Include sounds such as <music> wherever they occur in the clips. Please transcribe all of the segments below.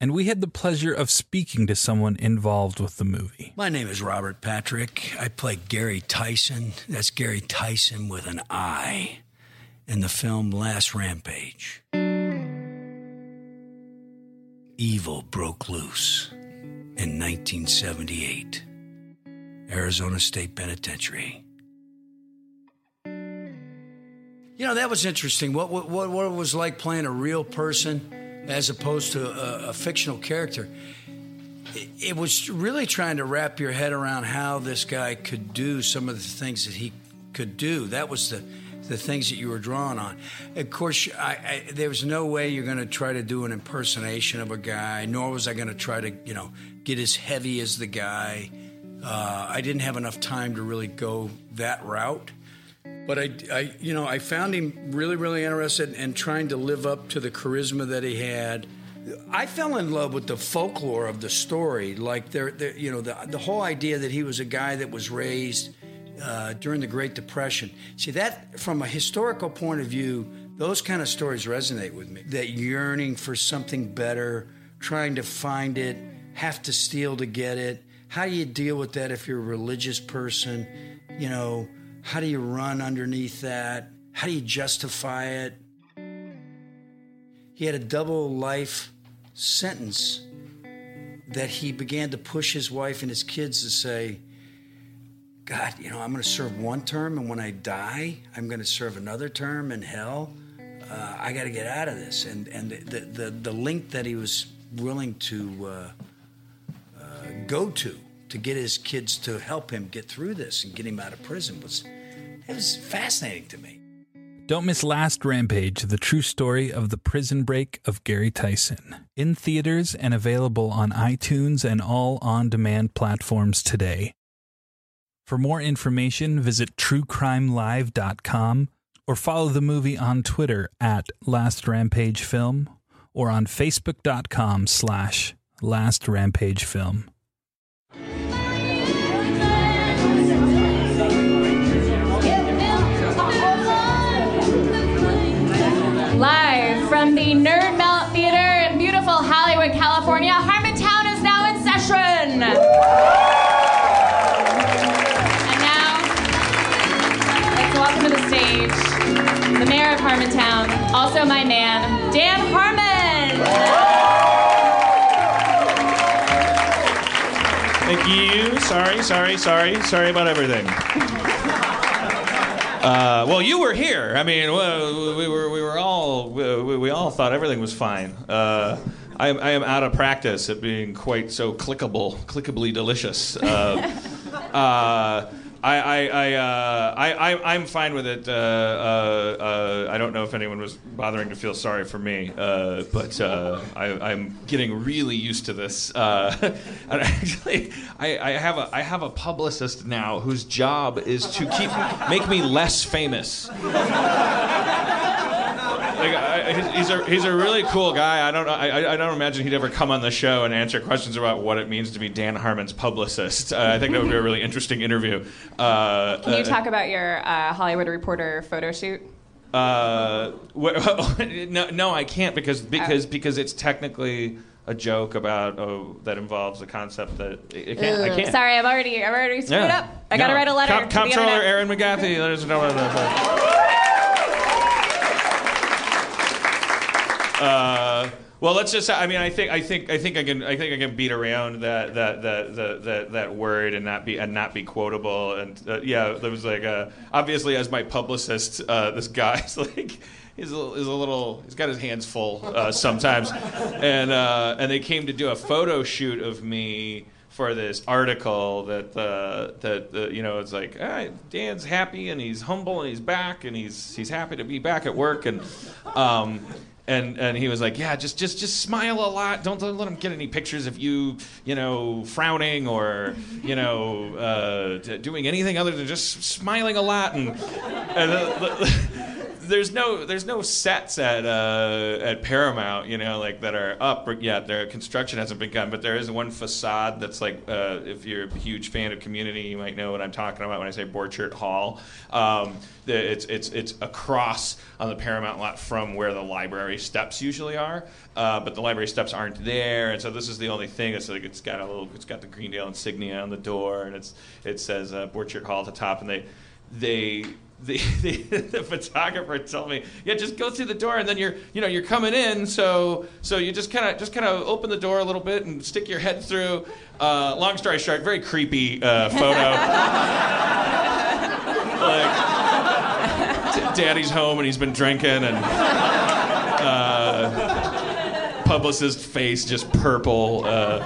And we had the pleasure of speaking to someone involved with the movie. My name is Robert Patrick. I play Gary Tison. That's Gary Tison with an I in the film Last Rampage. Evil broke loose in 1978, Arizona State Penitentiary. You know, that was interesting. What, what, what it was like playing a real person as opposed to a, a fictional character it- it was really trying to wrap your head around how this guy could do some of the things that he could do. That was the the things that you were drawing on. Of course, I, I, there was no way you're going to try to do an impersonation of a guy. Nor was I going to try to, you know, get as heavy as the guy. Uh, I didn't have enough time to really go that route. But I, I, you know, I found him really, really interested in trying to live up to the charisma that he had. I fell in love with the folklore of the story, like there, there you know, the the whole idea that he was a guy that was raised uh, during the Great Depression. See that from a historical point of view, those kind of stories resonate with me. That yearning for something better, trying to find it, have to steal to get it. How do you deal with that if you're a religious person? You know, how do you run underneath that? How do you justify it? He had a double life sentence that he began to push his wife and his kids to say, God, you know, I'm going to serve one term, and when I die, I'm going to serve another term in hell. Uh, I got to get out of this. And and the, the the link that he was willing to uh, uh, go to to get his kids to help him get through this and get him out of prison was it was fascinating to me. Don't miss Last Rampage, the true story of the prison break of Gary Tison. In theaters and available on iTunes and all on demand platforms today. For more information, visit truecrimelive.com or follow the movie on Twitter at Last Rampage Film or on facebook.com slash Last Rampage Film. Live from the Nerd Melt Theater in beautiful Hollywood, California, Harmontown is now in session. And now, let's welcome to the stage the mayor of Harmontown, also my man, Dan Harmon. Thank you. Sorry, sorry, sorry, sorry about everything. Uh, well, you were here. I mean, we were we were all we, we all thought everything was fine. Uh, I, am, I am out of practice at being quite so clickable, clickably delicious. Uh, <laughs> uh, I, I, I, uh, I, I, I'm fine with it. Uh, uh, uh, I don't know if anyone was bothering to feel sorry for me, uh, but uh, I, I'm getting really used to this. <laughs> Actually, I, I have a I have a publicist now whose job is to keep make me less famous. Like, I, he's a he's a really cool guy. I don't. I, I don't imagine he'd ever come on the show and answer questions about what it means to be Dan Harmon's publicist. Uh, I think that would be a really interesting interview. Uh, Can you uh, talk about your uh, Hollywood Reporter photo shoot? Uh, <laughs> no, no, I can't because because because it's technically a joke about oh that involves a concept that I can't. I can't. Sorry, I've already I've already screwed Yeah. up. I gotta write a letter. Com- to Comptroller. Erin McGathy. Let us know Uh, well, let's just. I mean, I think, I think, I think I can, I think I can beat around that, that, that, that, that, that word and not be, and not be quotable. And uh, yeah, there was like, uh, obviously, as my publicist, uh, this guy's <laughs> like. He's a, is a little. He's got his hands full uh, sometimes, and uh, and they came to do a photo shoot of me for this article that uh, that uh, you know it's like Dan's happy and he's humble and he's back and he's he's happy to be back at work and um, and and he was like yeah just just just smile a lot don't, don't let him get any pictures of you you know frowning or you know uh, doing anything other than just smiling a lot and and. There's no there's no sets at uh, at Paramount, you know, like that are up yet. Their construction hasn't begun, but there is one facade that's like, uh, if you're a huge fan of Community, you might know what I'm talking about when I say Borchert Hall. Um, it's it's it's across on the Paramount lot from where the library steps usually are, uh, but the library steps aren't there, and so this is the only thing. It's like it's got a little, it's got the Greendale insignia on the door, and it's it says uh, Borchert Hall at the top, and they they the, <laughs> the, the photographer told me, yeah, just go through the door and then you're, you know, you're coming in. So, so you just kind of, just kind of open the door a little bit and stick your head through. Uh, long story short, very creepy uh, photo. <laughs> like, d- daddy's home and he's been drinking and uh, publicist face just purple. Uh,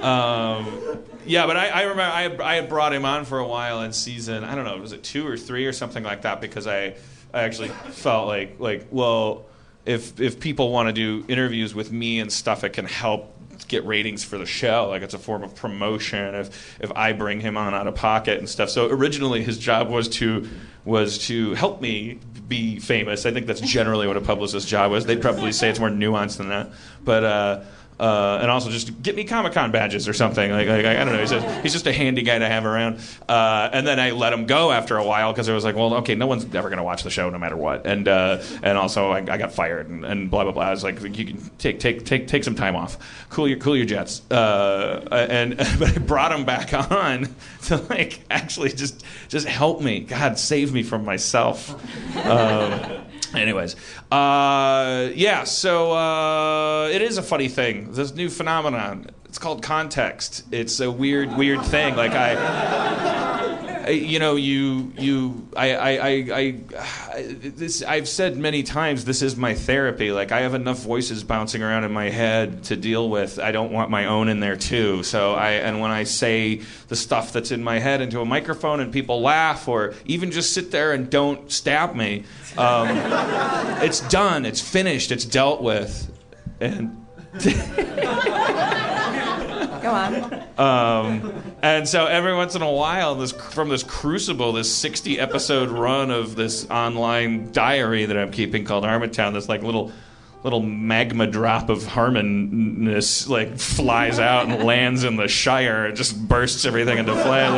um, yeah, but I, I remember I had, I had brought him on for a while in season I don't know was it two or three or something like that? Because I I actually <laughs> felt like like well if if people want to do interviews with me and stuff it can help get ratings for the show. Like it's a form of promotion if if I bring him on out of pocket and stuff. So originally his job was to was to help me be famous. I think that's generally what a publicist's job was they'd probably say it's more nuanced than that. But uh uh, and also just get me Comic Con badges or something. Like, like I don't know. He's just, he's just a handy guy to have around. Uh, and then I let him go after a while because I was like, well, okay, no one's ever going to watch the show no matter what. And uh, and also I, I got fired and, and blah blah blah. I was like, you can take take take take some time off, cool your cool your jets. Uh, and <laughs> but I brought him back on <laughs> to like actually just just help me. God save me from myself. Anyways, uh, yeah, so uh, it is a funny thing. This new phenomenon. It's called context. It's a weird, weird thing. Like I you know, you, you, I, I, I, I, this. I've said many times. This is my therapy. Like I have enough voices bouncing around in my head to deal with. I don't want my own in there too. So I, and when I say the stuff that's in my head into a microphone and people laugh, or even just sit there and don't stab me. Um, <laughs> it's done. It's finished. It's dealt with. And <laughs> Go on. um, and so every once in a while, this from this crucible, this sixty episode run of this online diary that I'm keeping called Harmontown, this like little little magma drop of harmonness like flies out and lands in the Shire. It just bursts everything into flame.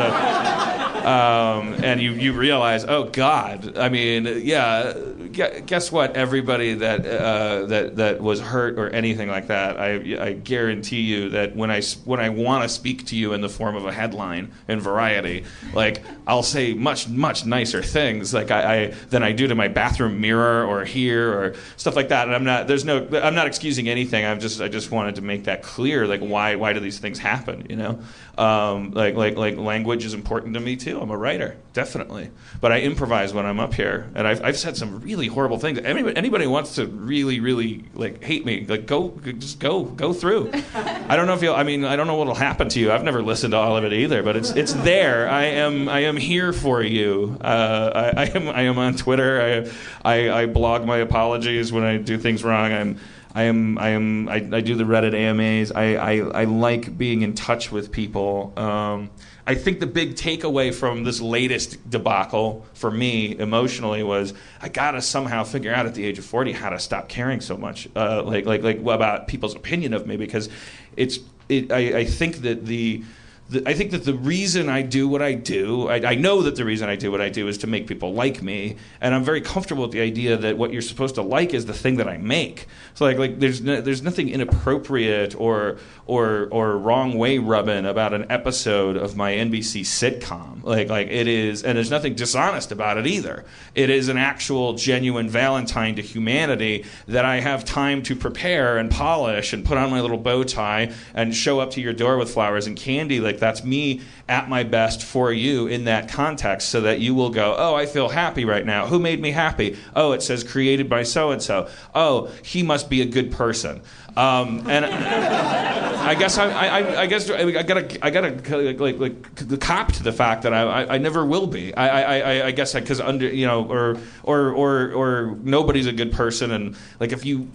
Um, and you, you realize, oh God, I mean, yeah, guess what? Everybody that uh, that that was hurt or anything like that, I, I guarantee you that when I when I want to speak to you in the form of a headline in Variety, like I'll say much much nicer things like I, I than I do to my bathroom mirror or here or stuff like that. And I'm not there's no I'm not excusing anything. I'm just I just wanted to make that clear. Like why why do these things happen? You know, um, like like like language is important to me too. I'm a writer, definitely, but I improvise when I'm up here, and I've I've said some really horrible things. Anybody anybody wants to really really like hate me, like go just go go through. <laughs> I don't know if you'll. I mean, I don't know what'll happen to you. I've never listened to all of it either, but it's it's there. I am I am here for you. Uh, I, I am I am on Twitter. I, I I blog my apologies when I do things wrong. I'm. I am I am I, I do the Reddit AMAs. I, I, I like being in touch with people. Um, I think the big takeaway from this latest debacle for me emotionally was I gotta somehow figure out at the age of forty how to stop caring so much, uh, like like like about people's opinion of me because it's it, I, I think that the the, I think that the reason I do what I do, I, I know that the reason I do what I do is to make people like me, and I'm very comfortable with the idea that what you're supposed to like is the thing that I make. So like, like there's no, there's nothing inappropriate or or or wrong way rubbing about an episode of my NBC sitcom. Like like it is, and there's nothing dishonest about it either. It is an actual genuine Valentine to humanity that I have time to prepare and polish and put on my little bow tie and show up to your door with flowers and candy. Like that's me at my best for you in that context, so that you will go, oh, I feel happy right now. Who made me happy? Oh, it says created by so and so. Oh, he must be a good person. Um, and I guess I, I, I guess I gotta I gotta like like cop to the fact that I, I, never will be. I I, I guess because under you know or or or or nobody's a good person and like if you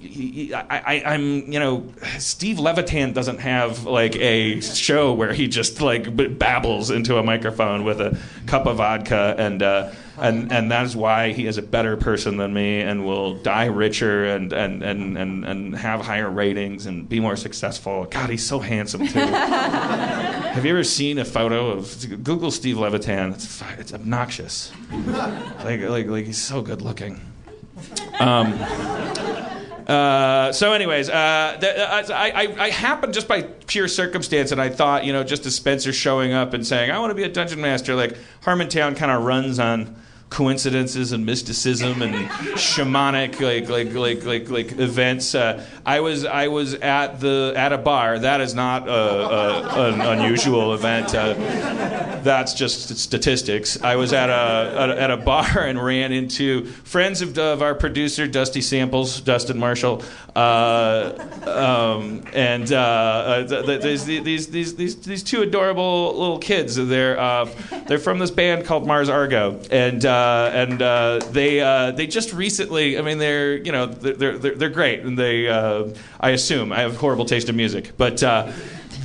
I, I I'm you know Steve Levitan doesn't have like a show where he just like babbles into a microphone with a cup of vodka and. Uh, and and that is why he is a better person than me and will die richer and and and and, and have higher ratings and be more successful. God, he's so handsome too. <laughs> Have you ever seen a photo of Google Steve Levitan? It's it's obnoxious. Like like like he's so good looking. Um, uh, so, anyways, uh, th- I, I, I happened just by pure circumstance, and I thought, you know, just as Spencer showing up and saying, I want to be a dungeon master, like Harmontown kind of runs on coincidences and mysticism and shamanic like like like like like events. Uh, I was I was at the at a bar. That is not a, a, an unusual event. Uh, that's just statistics. I was at a, at a bar and ran into friends of, of our producer Dusty Samples, Dustin Marshall, uh, um, and uh, there's these, these these these two adorable little kids. They're uh, they're from this band called Mars Argo, and uh, and uh, they uh, they just recently. I mean, they're you know they're they're, they're great, and they I assume I have horrible taste in music, but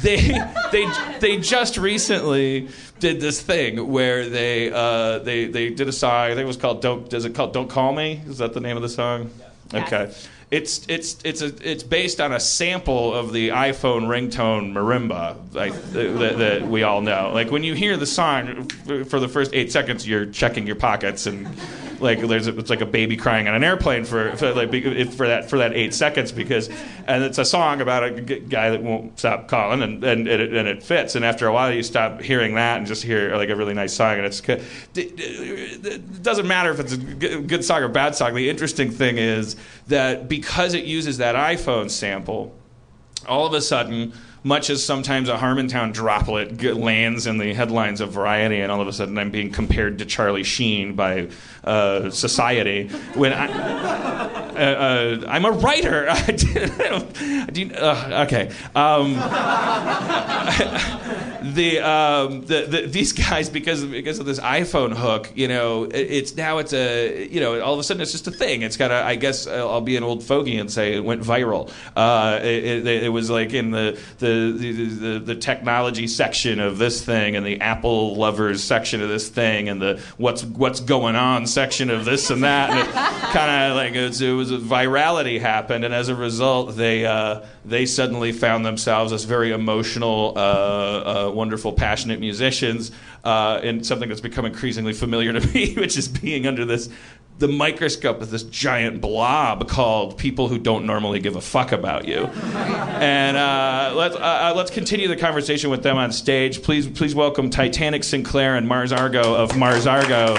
they <laughs> they they just recently did this thing where they uh, they they did a song. I think it was called "Don't." Does it called "Don't Call Me"? Is that the name of the song? Yes. Okay. It's it's it's a it's based on a sample of the iPhone ringtone marimba like, that, that we all know. Like when you hear the song for the first eight seconds, you're checking your pockets and like there's a, it's like a baby crying on an airplane for for, like, for that for that eight seconds because and it's a song about a guy that won't stop calling and and it, and it fits. And after a while you stop hearing that and just hear like a really nice song and it's it doesn't matter if it's a good song or bad song. The interesting thing is that because it uses that iPhone sample all of a sudden much as sometimes a Harmontown droplet lands in the headlines of Variety, and all of a sudden I'm being compared to Charlie Sheen by uh, society. When I, <laughs> uh, uh, I'm a writer. <laughs> uh, okay. Um, <laughs> the, um, the, the, these <laughs> guys because because of this iPhone hook, you know, it, it's now it's a you know all of a sudden it's just a thing. It's got I guess I'll be an old fogey and say it went viral. Uh, it, it, it, was like in the the, the the, the technology section of this thing and the Apple lovers section of this thing and the what's what's going on section of this and that. And <laughs> kind of like it was, it was a virality happened, and as a result, they uh, they suddenly found themselves this very emotional, uh, uh, wonderful, passionate musicians, uh, and something that's become increasingly familiar to <laughs> me, which is being under this the microscope of this giant blob called people who don't normally give a fuck about you. and uh, let's uh, uh, let's continue the conversation with them on stage. Please please welcome Titanic Sinclair and Mars Argo of Mars Argo.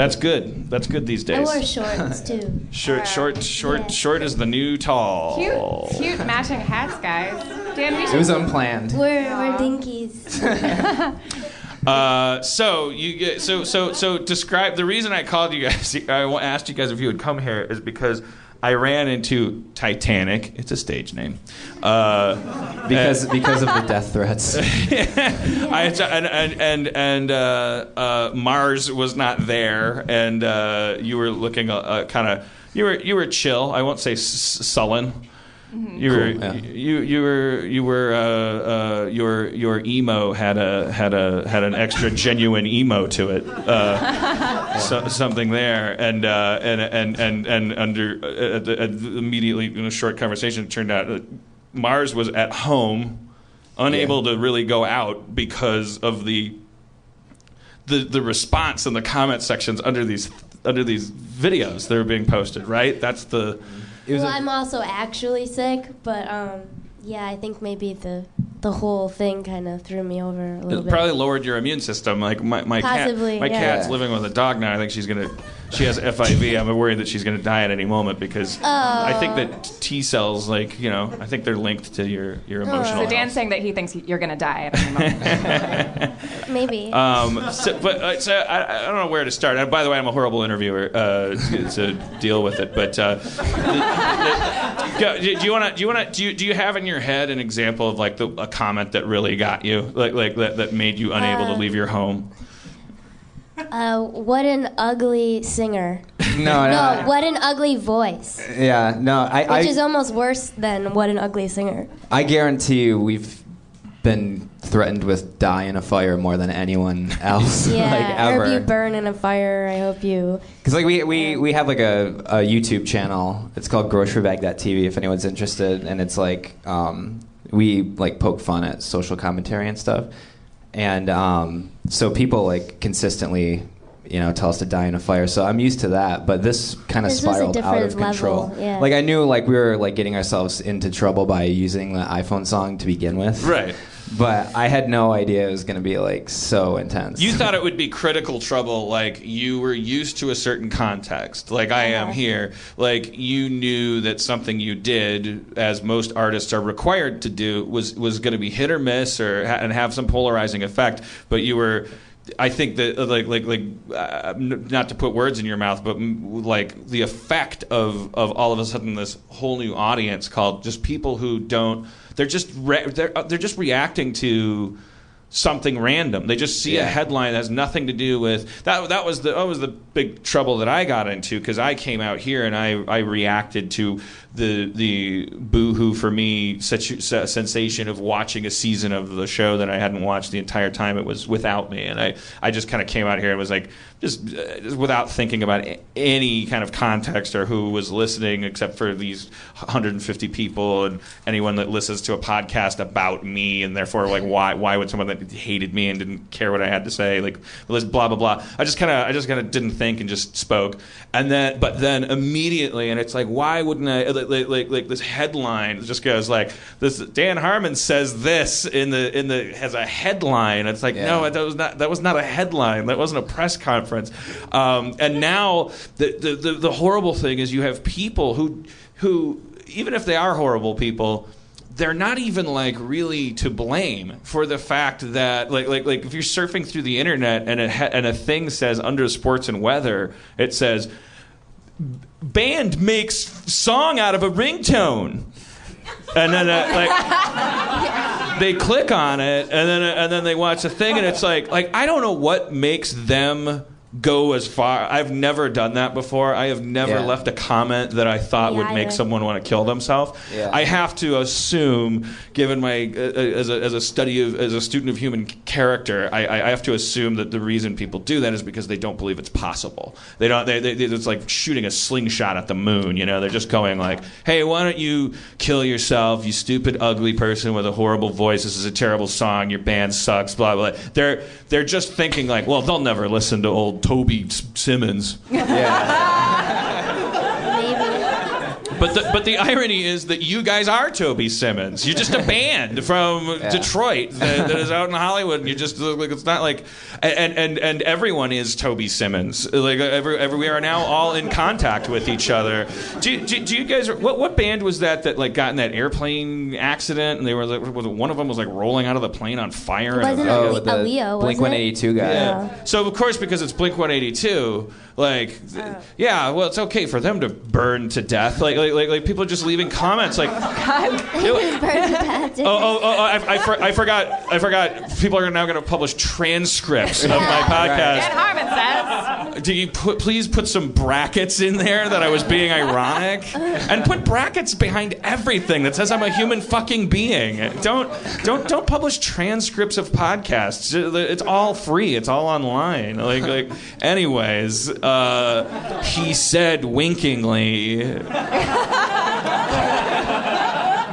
That's good. That's good these days. I days. wore shorts <laughs> too. Short, short, short, Yeah. short is the new tall. Cute, cute matching hats, guys. Dan, we It was unplanned. We're, we're dinkies. <laughs> Uh, so you get so so so describe the reason I called you guys. <laughs> I asked you guys if you would come here is because I ran into Titanic. It's a stage name. Uh, Because because of the death <laughs> threats. I and and and, and uh, uh, Mars was not there, and uh, you were looking uh, uh, kind of you were you were chill. I won't say s- sullen. You were yeah. you you were you were uh, uh, your your emo had a had a had an extra <laughs> genuine emo to it. Uh, <laughs> so, something there, and uh, and and and and under uh, at the- at the- immediately in a short conversation, it turned out that Mars was at home, unable to really go out because of the the the response in the comment sections under these under these videos that are being posted. Right, that's the It was well, a- I'm also actually sick, but um, yeah, I think maybe the the whole thing kind of threw me over a little It bit. probably lowered your immune system. Like my, my Possibly, cat, my yeah. cat's living with a dog now. I think she's gonna. She has FIV. I'm worried that she's gonna die at any moment because Oh. I think that T cells, like you know, I think they're linked to your your emotional. So Dan's health. saying that he thinks you're gonna die at any moment. <laughs> maybe. Um, so, but uh, so I, I don't know where to start. And by the way, I'm a horrible interviewer uh, to, <laughs> to deal with it. But uh, <laughs> go- do you want to? Do you want to? Do you, do you have in your head an example of like the, a comment that really got you, like like that, that made you unable to Uh, leave your home? uh, what an ugly singer. <laughs> no, no. No, what an ugly voice. yeah, no. I I, Which is almost worse than what an ugly singer. I guarantee you, we've been threatened with die in a fire more than anyone <laughs> else. Yeah, like I ever. hope you burn in a fire. I hope you. Because like we, we, we have like a, a YouTube channel. It's called Grocery Bag TV. if anyone's interested, and it's like um, we like poke fun at social commentary and stuff, and um, so people like consistently, you know, tell us to die in a fire. So I'm used to that, but this kind of This was a spiraled out of different control. level, yeah. Like I knew like we were like getting ourselves into trouble by using the iPhone song to begin with, Right. But I had no idea it was going to be like so intense. You thought it would be critical trouble, like you were used to a certain context, like I am here. Like you knew that something you did, as most artists are required to do, was was going to be hit or miss, or and have some polarizing effect. But you were. I think that uh, like like like uh, n- not to put words in your mouth, but mm, like the effect of of all of a sudden this whole new audience called just people who don't they're just re- they're uh, they're just reacting to something random. They just see a headline that has nothing to do with that. That was the that was the big trouble that I got into because I came out here and I I reacted to the the boohoo for me such se- sensation of watching a season of the show that I hadn't watched the entire time it was without me, and I I just kind of came out here and was like just, uh, just without thinking about any kind of context or who was listening except for these 150 people and anyone that listens to a podcast about me and therefore like why why would someone that hated me and didn't care what I had to say like blah blah blah. I just kind of I just kind of didn't think and just spoke. And then but then immediately and it's like why wouldn't I like like, like, this headline just goes like this Dan Harmon says this in the in the has a headline. It's like Yeah. no that was not that was not a headline. That wasn't a press conference. Um, and now the, the the the horrible thing is you have people who who even if they are horrible people they're not even like really to blame for the fact that like like like if you're surfing through the internet and a and a thing says under sports and weather it says band makes song out of a ringtone. And then uh, like they click on it and then and then they watch the thing and it's like like I don't know what makes them go as far. I've never done that before. I have never Yeah. left a comment that I thought Me would make either. someone want to kill themselves. Yeah. I have to assume, given my uh, as a as a study of as a student of human character, I, I I have to assume that the reason people do that is because they don't believe it's possible. They don't. They, they, it's like shooting a slingshot at the moon. You know, they're just going like, "Hey, why don't you kill yourself, you stupid, ugly person with a horrible voice? This is a terrible song. Your band sucks." Blah blah. They're they're just thinking like, "Well, they'll never listen to old Toby S- Simmons." Maybe. <laughs> But the, but the irony is that you guys are Toby Simmons. You're just a <laughs> band from Detroit that, that is out in Hollywood, and you just look like it's not like and and and everyone is Toby Simmons. Like every, every we are now all in contact with each other. Do, do, do you guys what what band was that that like got in that airplane accident and they were like was it- one of them was like rolling out of the plane on fire? Wasn't video? it Oh, the Leo? Blink wasn't One it? Eighty Two guy. Yeah. So of course, because it's Blink One Eighty Two, like, th- oh. yeah, well, it's okay for them to burn to death. Like, like, like, like people are just leaving comments like, <laughs> Burn <laughs> to oh, oh, oh, oh, I, I, for, I forgot, I forgot. People are now going to publish transcripts of my podcast. Harmon says. Do you put, please put some brackets in there that I was being ironic, and put brackets behind everything that says I'm a human fucking being. Don't, don't, don't publish transcripts of podcasts. It's all free. It's all online. Like, like. Anyways, uh, he said winkingly.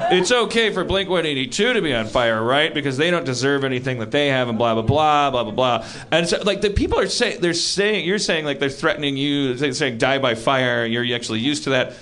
It's okay for Blink 182 to be on fire, right? Because they don't deserve anything that they have, and blah blah blah blah blah blah. And so, like the people are saying, they're saying, you're saying like they're threatening you, they're saying die by fire. You're actually used to that.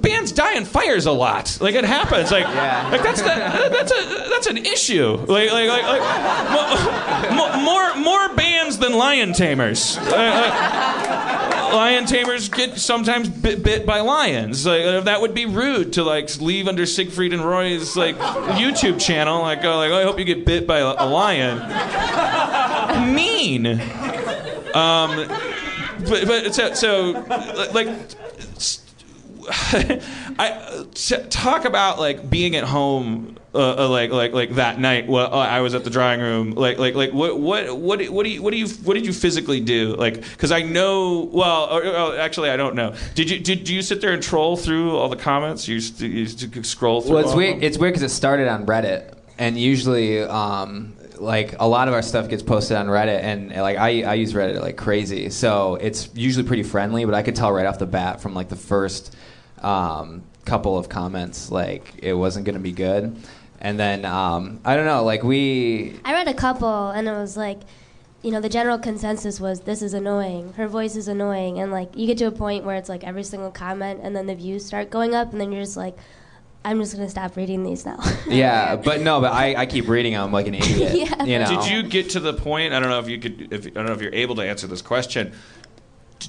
Bands die in fires a lot. Like it happens. Like, like that's the, that's a that's an issue. Like like like, like more, more more bands than lion tamers. Like, like, lion tamers get sometimes bit, bit by lions. Like uh, that would be rude to like leave under Siegfried and Roy's like YouTube channel. Like go like oh, I hope you get bit by a, a lion. <laughs> Mean. Um, but but so so like. <laughs> I t- talk about like being at home, uh, uh, like like like that night. Well, uh, I was at the drawing room. Like like like what what what what do you what do you what did you physically do? Like because I know. Well, or, or, actually, I don't know. Did you did do you sit there and troll through all the comments? You used to, you used scroll through. Well, it's weird. It's weird because it started on Reddit, and usually, um, like a lot of our stuff gets posted on Reddit, and like I, I use Reddit like crazy, so it's usually pretty friendly. But I could tell right off the bat from like the first um, couple of comments, like it wasn't going to be good. And then um, I don't know, like we I read a couple, and it was like, you know, the general consensus was this is annoying. Her voice is annoying, and like you get to a point where it's like every single comment, and then the views start going up, and then you're just like, I'm just gonna stop reading these now. <laughs> Yeah, but no, but I, I keep reading them like an idiot. <laughs> Yeah. You know. Did you get to the point? I don't know if you could. If, I don't know if you're able to answer this question.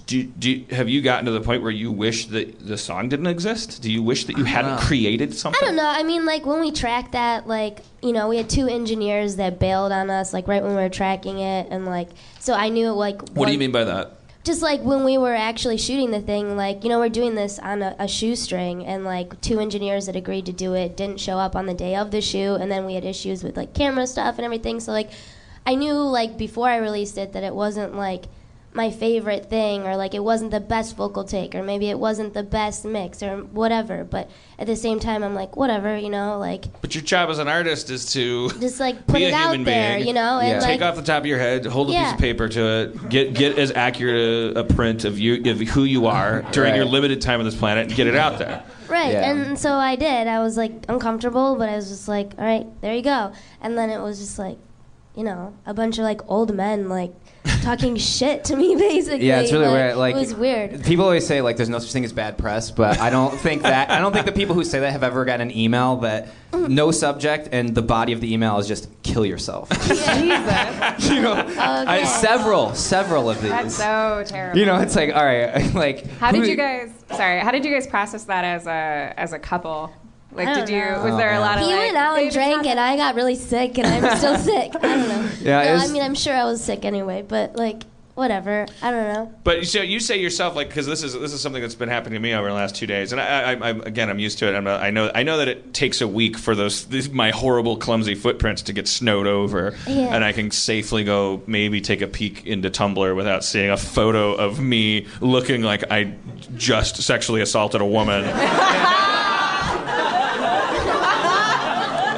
Do, do, have you gotten to the point where you wish that the song didn't exist? Do you wish that you hadn't know. created something? I don't know. I mean, like when we tracked that, like you know, we had two engineers that bailed on us, like right when we were tracking it, and like so I knew like What do you mean by that? just like when we were actually shooting the thing, like you know, we're doing this on a, a shoestring, and like two engineers that agreed to do it didn't show up on the day of the shoot, and then we had issues with like camera stuff and everything. So like, I knew like before I released it that it wasn't like my favorite thing, or like it wasn't the best vocal take, or maybe it wasn't the best mix, or whatever. But at the same time, I'm like, whatever, you know, like But your job as an artist is to just like <laughs> put be it a out human there, being. you know, and Yeah. like take off the top of your head, hold a piece of paper to it, get get as accurate a, a print of you of who you are <laughs> during Right. your limited time on this planet, and get it out there. Right, Yeah. and so I did. I was like uncomfortable, but I was just like, all right, there you go. And then it was just like, you know, a bunch of like old men like talking shit to me, <laughs> basically. Yeah, it's really Like, weird. Like it was weird. People always say like there's no such thing as bad press, but I don't think that I don't think the people who say that have ever gotten an email that mm. no subject and the body of the email is just kill yourself. <laughs> <laughs> Jesus. you know, I, several, several of these. That's so terrible. you know, it's like all right, like How did who- you guys? Sorry, how did you guys process that as a as a couple? Like, I did don't you? know. Was oh, there a lot of He like? went out and drank, and I got really sick, and I'm still <laughs> sick. I don't know. <laughs> Yeah, it no, was- I mean, I'm sure I was sick anyway, but like, whatever. I don't know. But so you say yourself, like, because this is this is something that's been happening to me over the last two days, and I, I, I again, I'm used to it. I'm not, I know, I know that it takes a week for those these, my horrible, clumsy footprints to get snowed over, Yeah. and I can safely go maybe take a peek into Tumblr without seeing a photo of me looking like I just sexually assaulted a woman. <laughs>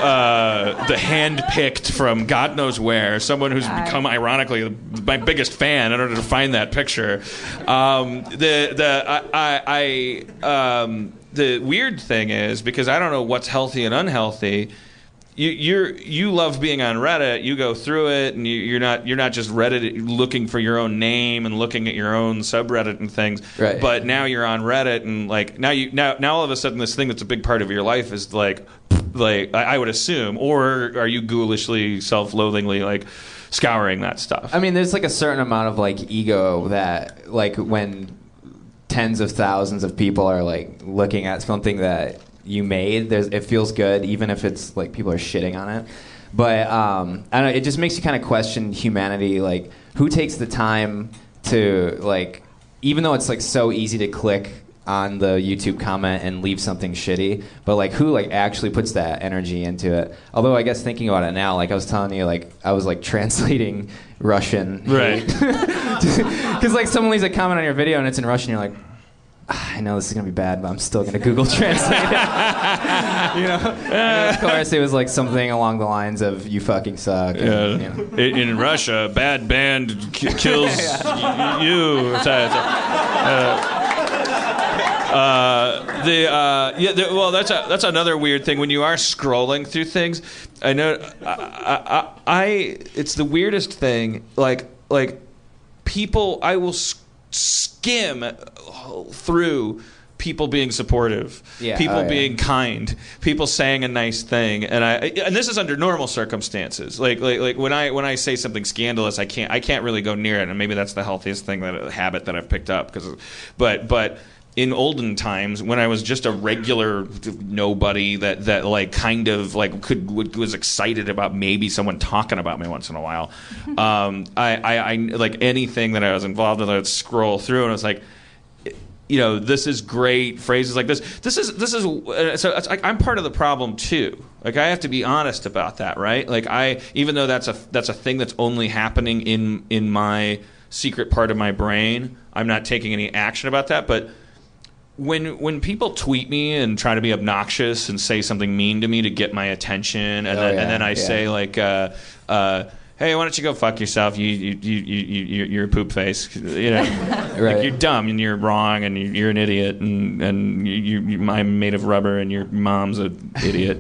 uh, the hand picked from God knows where, someone who's become ironically my biggest fan in order to find that picture. Um, the the I, I, I um, the weird thing is because I don't know what's healthy and unhealthy. You, you're you love being on Reddit. You go through it, and you, you're not you're not just Reddit looking for your own name and looking at your own subreddit and things. Right. But now you're on Reddit, and like now you now now all of a sudden this thing that's a big part of your life is like like I, I would assume, or are you ghoulishly self-loathingly like scouring that stuff? I mean, there's like a certain amount of like ego that like when tens of thousands of people are like looking at something that you made, there's it feels good even if it's like people are shitting on it. But um, I don't know. It just makes you kind of question humanity. Like, who takes the time to like, even though it's like so easy to click on the YouTube comment and leave something shitty, but like, who like actually puts that energy into it? Although I guess thinking about it now, like I was telling you, like I was like <laughs> translating Russian, Right. <laughs> Because like someone leaves a comment on your video and it's in Russian, you're like. "Ah, I know this is gonna be bad, but I'm still gonna Google <laughs> Translate it. you know, and of course it was like something along the lines of "you fucking suck." and, Yeah. you know. in, in Russia, bad band k- kills y- you. It's a- uh, uh, the uh, yeah, the, well, that's a, that's another weird thing. When you are scrolling through things, I know I, I, I, it's the weirdest thing. Like like people, I will skim through people being supportive, Yeah, people oh, yeah. being kind, people saying a nice thing, and I and this is under normal circumstances. Like like like when I when I say something scandalous, I can't I can't really go near it, and maybe that's the healthiest thing that habit that I've picked up because, but but. In olden times, when I was just a regular nobody that, that like kind of like could was excited about maybe someone talking about me once in a while, <laughs> um, I, I, I like anything that I was involved in, I would scroll through and I was like, you know, this is great phrases like this. This is this is uh, so I'm part of the problem too. Like I have to be honest about that, right? Like I, even though that's a that's a thing that's only happening in in my secret part of my brain, I'm not taking any action about that. But when when people tweet me and try to be obnoxious and say something mean to me to get my attention, and Oh, then yeah, and then I yeah. say like. Uh, uh, Hey, why don't you go fuck yourself? You, you, you, you, you, you're a poop face. You know, <laughs> like Right. you're dumb and you're wrong and you- you're an idiot and and you, you, I'm made of rubber and your mom's an idiot.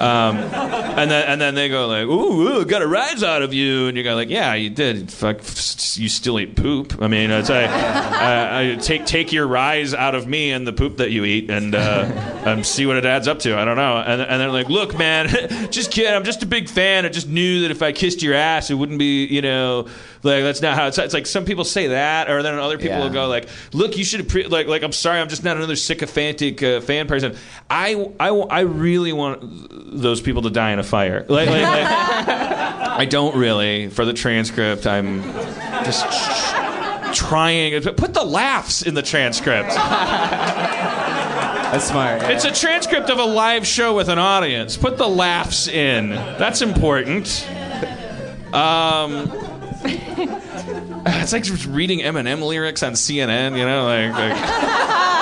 Um, and then and then they go like, ooh, ooh, got a rise out of you, and you go like, yeah, you did. Fuck, you still eat poop. I mean, it's like, uh, I take take your rise out of me and the poop that you eat, and uh, um, see what it adds up to. I don't know. And and they're like, look, man, <laughs> just kidding. I'm just a big fan. I just knew that if I kissed your ass, it wouldn't be, you know, like that's not how it's. It's like some people say that, or then other people Yeah. will go like, look, you should pre- like like I'm sorry, I'm just not another sycophantic uh, fan person. I, I I really want those people to die in a fire. Like, like, like <laughs> I don't really. For the transcript, I'm just tr- trying. Put the laughs in the transcript. That's smart. yeah. It's a transcript of a live show with an audience. Put the laughs in. That's important. Um, <laughs> it's like reading Eminem lyrics on CNN. You know, like. like <laughs>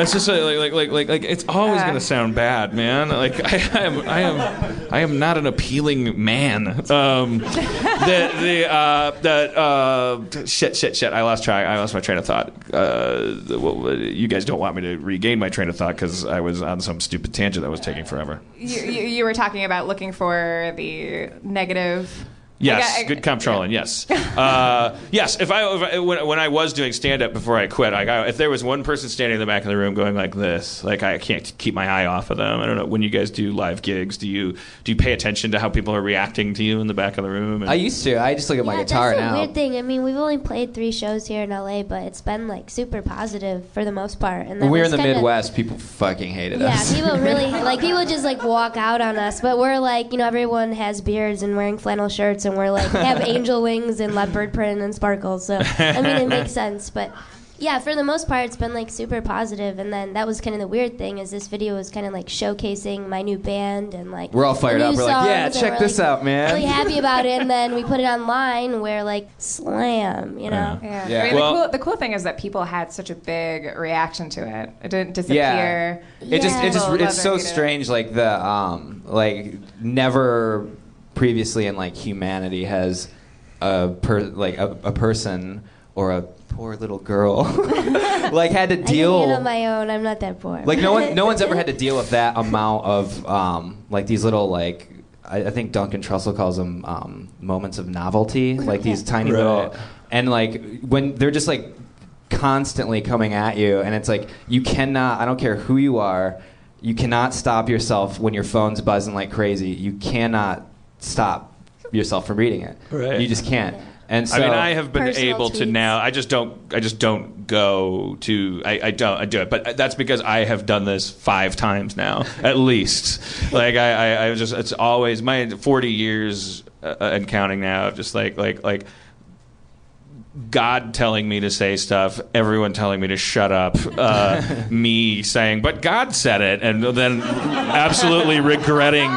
it's just uh, like, like, like, like, like, it's always gonna sound bad, man. Like, I, I am, I am, I am not an appealing man. Um, the, the, uh, the, uh, shit, shit, shit. I lost track. I lost my train of thought. Uh, well, you guys don't want me to regain my train of thought because I was on some stupid tangent that was taking forever. You, you, you were talking about looking for the negative. Yes, I got- I- good comptrolling. Yes, uh, yes. If I, if I when, when I was doing stand up before I quit, like I, if there was one person standing in the back of the room going like this, like I can't keep my eye off of them. I don't know. When you guys do live gigs, do you do you pay attention to how people are reacting to you in the back of the room? And- I used to. I just look at my yeah, guitar that's a now. weird thing. I mean, we've only played three shows here in LA, but it's been like super positive for the most part. And we're in the kinda- Midwest, people fucking hated Yeah, us. Yeah, people really <laughs> like people just like walk out on us, but we're like you know everyone has beards and wearing flannel shirts shirts and we're like have angel wings and leopard print and sparkles. So I mean, it makes <laughs> sense. But yeah, for the most part, it's been like super positive. And then that was kind of the weird thing is this video was kind of like showcasing my new band and like We're all fired up. new We're like, yeah, check this like, out, man. Really happy about it. And then we put it <laughs> online where like slam, you know. Yeah. Yeah. I mean, Well- the, cool, the cool thing is that people had such a big reaction to it. It didn't disappear. It just it just it's so it, you know. strange like the um like never previously in like humanity has a per like a, a person or a poor little girl <laughs> like had to deal I can deal handle my own. I'm not that poor. like no one no one's ever had to <laughs> deal with that amount of um like these little like I, I think Duncan Trussell calls them um, moments of novelty like these <laughs> tiny little and like when they're just like constantly coming at you and it's like you cannot I don't care who you are you cannot stop yourself when your phone's buzzing like crazy you cannot stop yourself from reading it Right. you just can't and so I mean, I have been Personal able to tweets. now. I just don't. I just don't go to. I, I don't. I do it, but that's because I have done this five times now, <laughs> at least. Like I, I, I just. It's always my forty years uh, and counting now. of Just like, like, like. God telling me to say stuff, everyone telling me to shut up, uh, <laughs> me saying, but God said it, and then absolutely regretting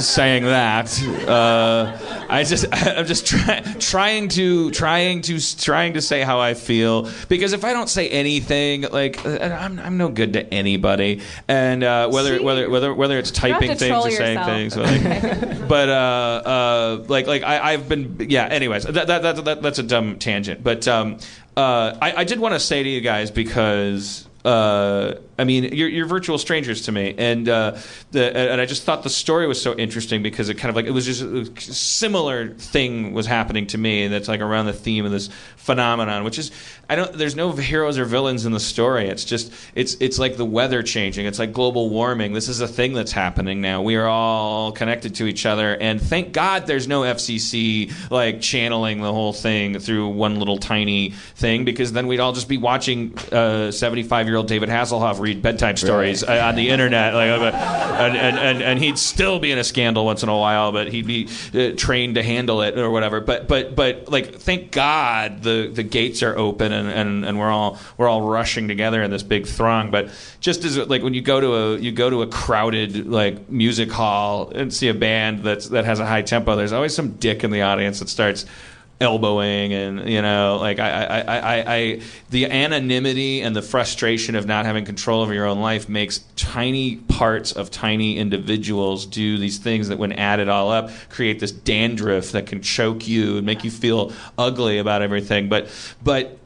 saying that. Uh, I just, <laughs> I'm just try, trying to, trying to, trying to say how I feel because if I don't say anything, like uh, I'm, I'm no good to anybody, and uh, whether, See? whether, whether, whether it's typing things or saying yourself. things, like, <laughs> but uh, uh, like, like I, I've been, yeah. Anyways, that, that, that, that that's a dumb tangent, but um, uh, I, I did want to say to you guys because uh, I mean, you're, you're virtual strangers to me, and uh, the, and I just thought the story was so interesting because it kind of like it was just a similar thing was happening to me, and that's like around the theme of this phenomenon, which is I don't. There's no heroes or villains in the story. It's just it's it's like the weather changing. It's like global warming. This is a thing that's happening now. We are all connected to each other, and thank God there's no FCC like channeling the whole thing through one little tiny thing because then we'd all just be watching 75 year old David Hasselhoff read bedtime stories uh, on the internet, like, uh, and, and, and, and he'd still be in a scandal once in a while, but he'd be uh, trained to handle it or whatever. But but but like, thank God the, the gates are open and, and, and we're all we're all rushing together in this big throng. But just as like when you go to a you go to a crowded like music hall and see a band that's that has a high tempo, there's always some dick in the audience that starts elbowing and you know like I, I, I, I, the anonymity and the frustration of not having control over your own life makes tiny parts of tiny individuals do these things that when added all up create this dandruff that can choke you and make you feel ugly about everything. But but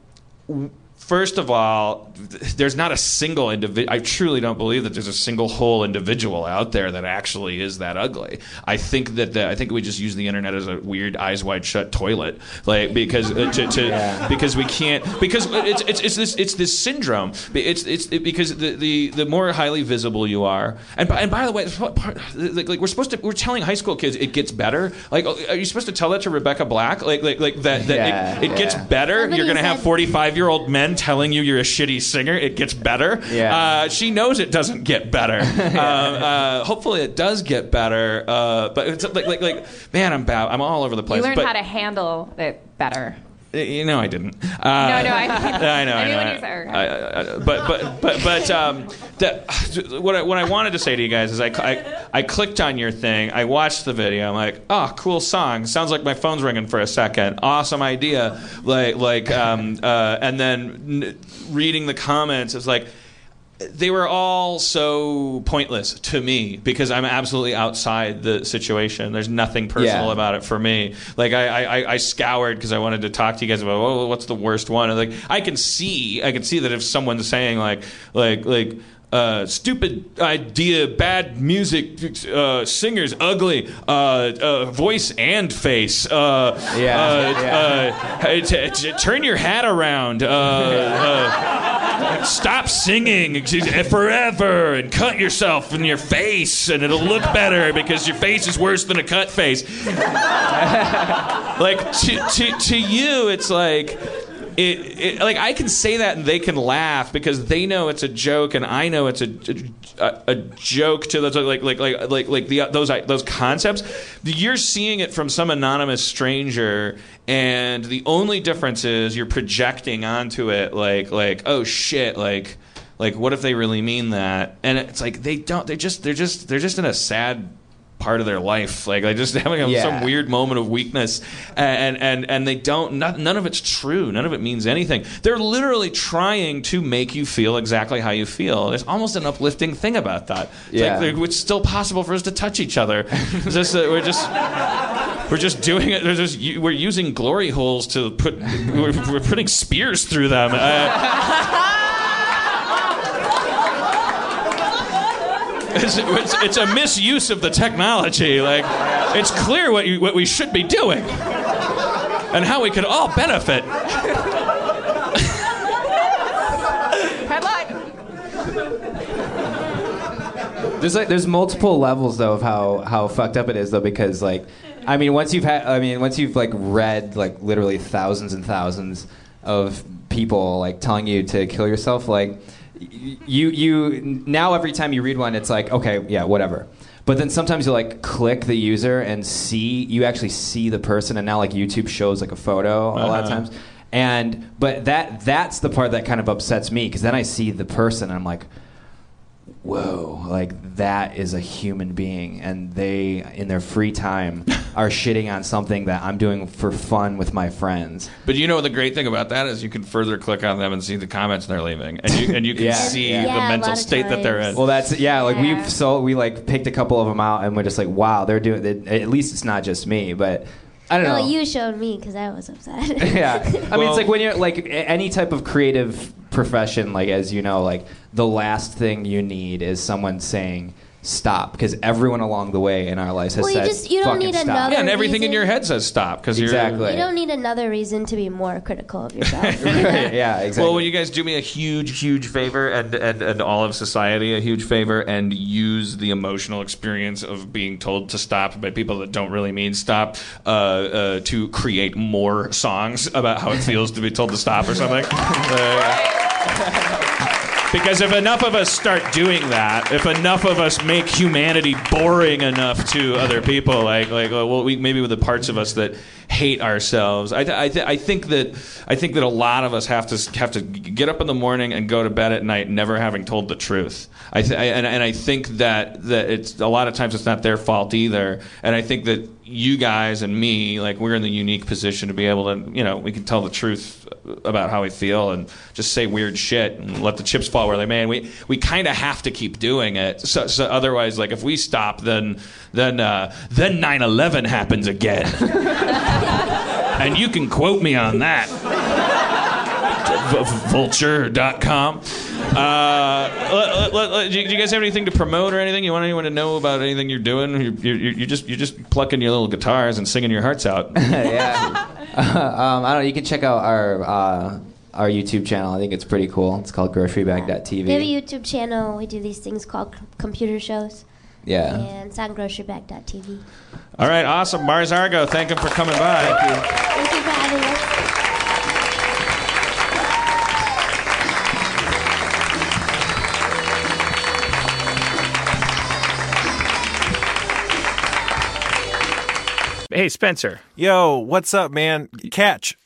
First of all, there's not a single individual. I truly don't believe that there's a single whole individual out there that actually is that ugly. I think that the, I think we just use the internet as a weird eyes wide shut toilet, like because uh, to, to because we can't because it's it's it's this it's this syndrome. It's it's it, because the, the the more highly visible you are, and by, and by the way, it's what part- like, like we're supposed to we're telling high school kids it gets better. Like, are you supposed to tell that to Rebecca Black? Like like like that that Yeah, it, it gets better. Somebody You're gonna have 45 year old men telling you you're a shitty singer. It gets better. Yeah. Uh, she knows it doesn't get better. <laughs> uh, uh, hopefully, it does get better. Uh, but it's like, like, like, man, I'm bad. I'm all over the place. You learned but, how to handle it better. You know, I didn't. Uh, No, no, I- <laughs> I know. I I know. when you I- I- I- but, but, but, but, um, that, what I, what I wanted to say to you guys is I, I, I clicked on your thing. I watched the video. I'm like, oh, cool song. Sounds like my phone's ringing for a second. Awesome idea. Like, like, um, uh, and then n- reading the comments, it's like they were all so pointless to me because I'm absolutely outside the situation. There's nothing personal Yeah. about it for me. Like I, I, I scoured because I wanted to talk to you guys about oh, what's the worst one. And like I can see, I can see that if someone's saying like, like, like. Uh, stupid idea, bad music, uh, singers ugly, uh, uh, voice and face. Uh, Yeah, uh, yeah. uh, t- t- turn your hat around. Stop singing forever and cut yourself in your face and it'll look better because your face is worse than a cut face. <laughs> like to, to, to you, it's like it, it like I can say that and they can laugh because they know it's a joke and I know it's a a, a joke to those like like like like like the those those concepts. You're seeing it from some anonymous stranger, and the only difference is you're projecting onto it like like oh shit like like what if they really mean that and it's like they don't they're just they're just they're just in a sad part of their life like like just <laughs> having a, Yeah. some weird moment of weakness and and and they don't not, none of it's true none of it means anything they're literally trying to make you feel exactly how you feel there's almost an uplifting thing about that it's Yeah. like it's still possible for us to touch each other just that we're just we're just doing it. There's just, we're using glory holes to put. We're, we're putting spears through them. Uh, it's, it's, it's a misuse of the technology. Like, it's clear what you, what we should be doing, and how we could all benefit. Headline. There's like there's multiple levels though of how how fucked up it is though because like I mean once you've had I mean once you've like read like literally thousands and thousands of people like telling you to kill yourself like y- you you now every time you read one it's like okay yeah whatever but then sometimes you like click the user and see you actually see the person and now like YouTube shows like a photo a lot of Uh-huh. times and but that that's the part that kind of upsets me because then I see the person and I'm like whoa, like that is a human being, and they, in their free time, <laughs> are shitting on something that I'm doing for fun with my friends. But you know the great thing about that is you can further click on them and see the comments they're leaving, and you and you can <laughs> Yeah. see Yeah, the a mental lot of state that they're in. times. Well, that's yeah. Like Yeah. we've so we like picked a couple of them out, and we're just like, wow, they're doing. It. At least it's not just me, but I don't know. Well, you showed me because I was upset. <laughs> yeah. I mean, Well- it's like when you're like a- any type of creative profession, like as you know, like the last thing you need is someone saying stop because everyone along the way in our lives has Well, you said just- you don't fucking need stop. another- yeah, and everything in your head says stop because Exactly. You don't need another reason to be more critical of yourself. <laughs> yeah, <laughs> exactly. Well, will you guys do me a huge, huge favor, and, and and all of society a huge favor, and use the emotional experience of being told to stop by people that don't really mean stop uh, uh, to create more songs about how it feels to be told to stop or something? <laughs> Uh, because if enough of us start doing that, if enough of us make humanity boring enough to other people, like like well, we, maybe with the parts of us that hate ourselves, I, th- I, th- I think that I think that a lot of us have to have to get up in the morning and go to bed at night never having told the truth. I, th- I and, and I think that that it's a lot of times it's not their fault either, and I think that you guys and me, like we're in the unique position to be able to, you know, we can tell the truth about how we feel and just say weird shit and let the chips fall where they may. And we we kind of have to keep doing it. So, so otherwise, like if we stop, then then uh, then 9/11 happens again, <laughs> and you can quote me on that. V- Vulture.com. Uh, let- let- let- do you do you guys have anything to promote or anything? You want anyone to know about anything you're doing? You're, you're, you're just you're just plucking your little guitars and singing your hearts out. <laughs> yeah. <laughs> um, I don't know. You can check out our uh, our YouTube channel. I think it's pretty cool. It's called grocerybag.tv. we have a YouTube channel. We do these things called c- computer shows. Yeah. And it's on grocerybag.tv. All right, awesome. Mars Argo, thank him for coming by. Thank you for having us. Hey, Spencer. Yo, what's up, man? Catch.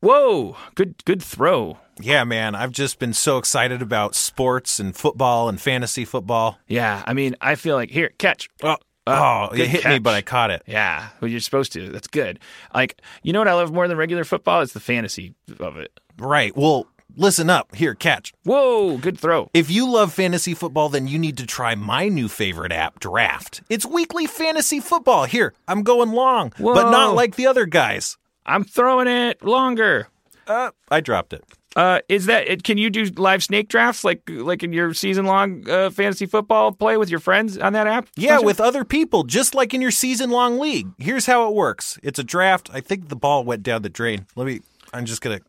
Whoa, good good throw. Yeah, man. I've just been so excited about sports and football and fantasy football. Yeah, I mean, I feel like here, catch. Oh, Uh, oh it hit me, but I caught it. Yeah, well, you're supposed to. That's good. Like, you know what I love more than regular football? It's the fantasy of it. Right. Well, listen up. Here, catch. Whoa, good throw. If you love fantasy football, then you need to try my new favorite app, Draft. It's weekly fantasy football. Here, I'm going long, but not like the other guys. I'm throwing it longer. Uh, I dropped it. Uh, is that it? Can you do live snake drafts like like in your season long uh, fantasy football play with your friends on that app? Yeah, with other people, just like in your season long league. Here's how it works it's a draft. I think the ball went down the drain. Let me, I'm just to.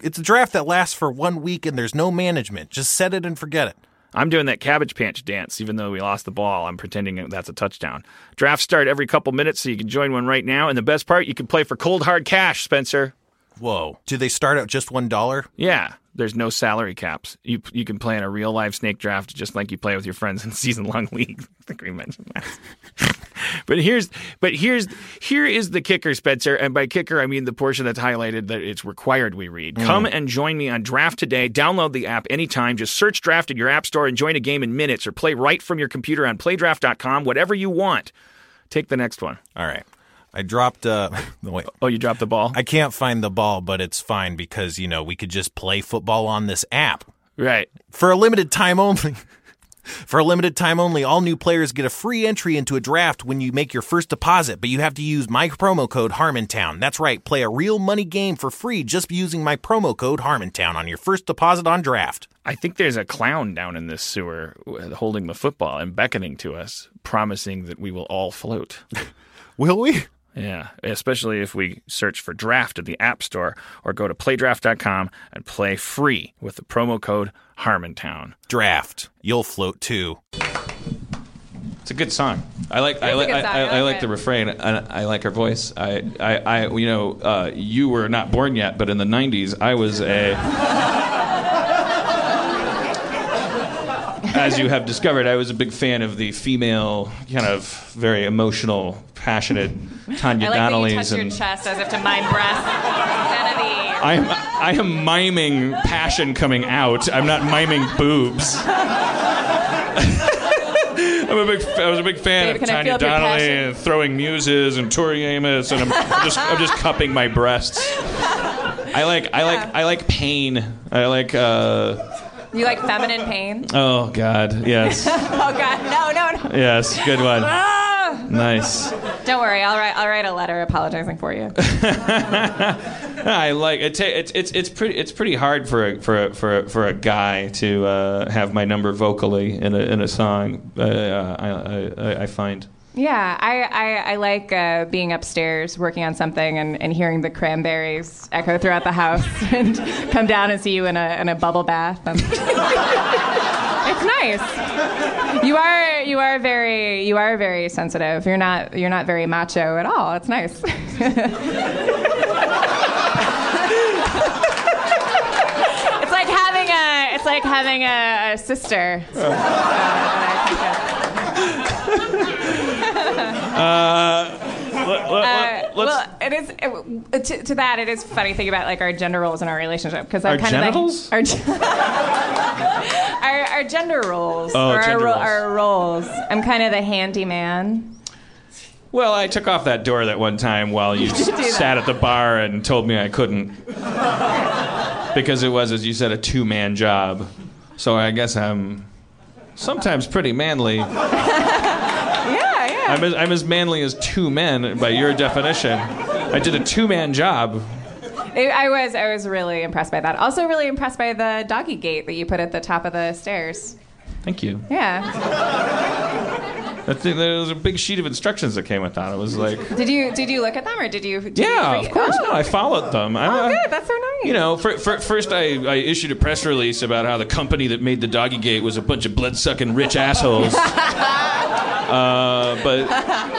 It's a draft that lasts for one week and there's no management. Just set it and forget it. I'm doing that cabbage patch dance, even though we lost the ball. I'm pretending that's a touchdown. Drafts start every couple minutes, so you can join one right now. And the best part, you can play for cold hard cash, Spencer. Whoa. Do they start out just one dollar? Yeah, there's no salary caps. You you can play in a real live snake draft just like you play with your friends in <laughs> season long league. <laughs> I think we mentioned that. <laughs> but here's but here's here is the kicker, Spencer. And by kicker, I mean the portion that's highlighted that it's required we read. Mm. Come and join me on Draft today. Download the app anytime. Just search Draft in your app store and join a game in minutes, or play right from your computer on PlayDraft.com. Whatever you want. Take the next one. All right. I dropped. Uh, <laughs> wait. Oh, you dropped the ball. I can't find the ball, but it's fine because you know we could just play football on this app right. for a limited time only. <laughs> For a limited time only, all new players get a free entry into a draft when you make your first deposit, but you have to use my promo code Harmontown. That's right, play a real money game for free just using my promo code Harmontown on your first deposit on draft. I think there's a clown down in this sewer holding the football and beckoning to us, promising that we will all float. <laughs> Will we? Yeah, especially if we search for draft at the App Store or go to playdraft.com and play free with the promo code Harmontown. Draft. You'll float too. It's a good song. I like I a like good I, song. I, I I like like it. the refrain. I, I like her voice. I, I, I you know uh, you were not born yet, but in the '90s I was a. As you have discovered, I was a big fan of the female, kind of very emotional, passionate Tanya I like that you Donnellys touch your chest as if to mime of the. I am I am miming passion coming out. I'm not miming boobs. <laughs> I'm a big, I was a big fan Babe, of Tanya Donnelly and throwing muses and Tori Amos, and I'm just, I'm just cupping my breasts. I like, I like, I like pain. I like, uh, You like feminine pain? oh God, yes, <laughs> Oh God, no, no, no. yes, good one, Ah! nice. Don't worry, I'll write. I'll write a letter apologizing for you. <laughs> I like it. Ta- it's it's it's pretty it's pretty hard for a for a, for a, for a guy to uh, have my number vocally in a in a song. Uh, I, I I find. Yeah, I I, I like uh, being upstairs working on something and, and hearing the cranberries echo throughout the house <laughs> and come down and see you in a in a bubble bath. And <laughs> it's nice. You are you are very you are very sensitive. You're not you're not very macho at all. It's nice. <laughs> it's like having a it's like having a, a sister. Uh, I think Let, let, Uh, well, it is it, to, to that. It is funny thinking about like our gender roles in our relationship because Our I'm kind genitals? of like, our, <laughs> our our gender roles Oh, or our, gender ro- roles. our roles. I'm kind of the handyman. well, I took off that door that one time while you <laughs> sat at the bar and told me I couldn't because it was, as you said, a two man job. So I guess I'm sometimes pretty manly. <laughs> I'm as, I'm as manly as two men by your definition. I did a two man job. I I was I was really impressed by that. Also, really impressed by the doggy gate that you put at the top of the stairs. Thank you. Yeah. I think there was a big sheet of instructions that came with that. It was like, Did you did you look at them or did you? Did yeah, you of course. Oh. No, I followed them. Oh, a- good. That's so nice. You know, for, for, first I, I issued a press release about how the company that made the doggy gate was a bunch of blood sucking rich assholes. <laughs> uh, but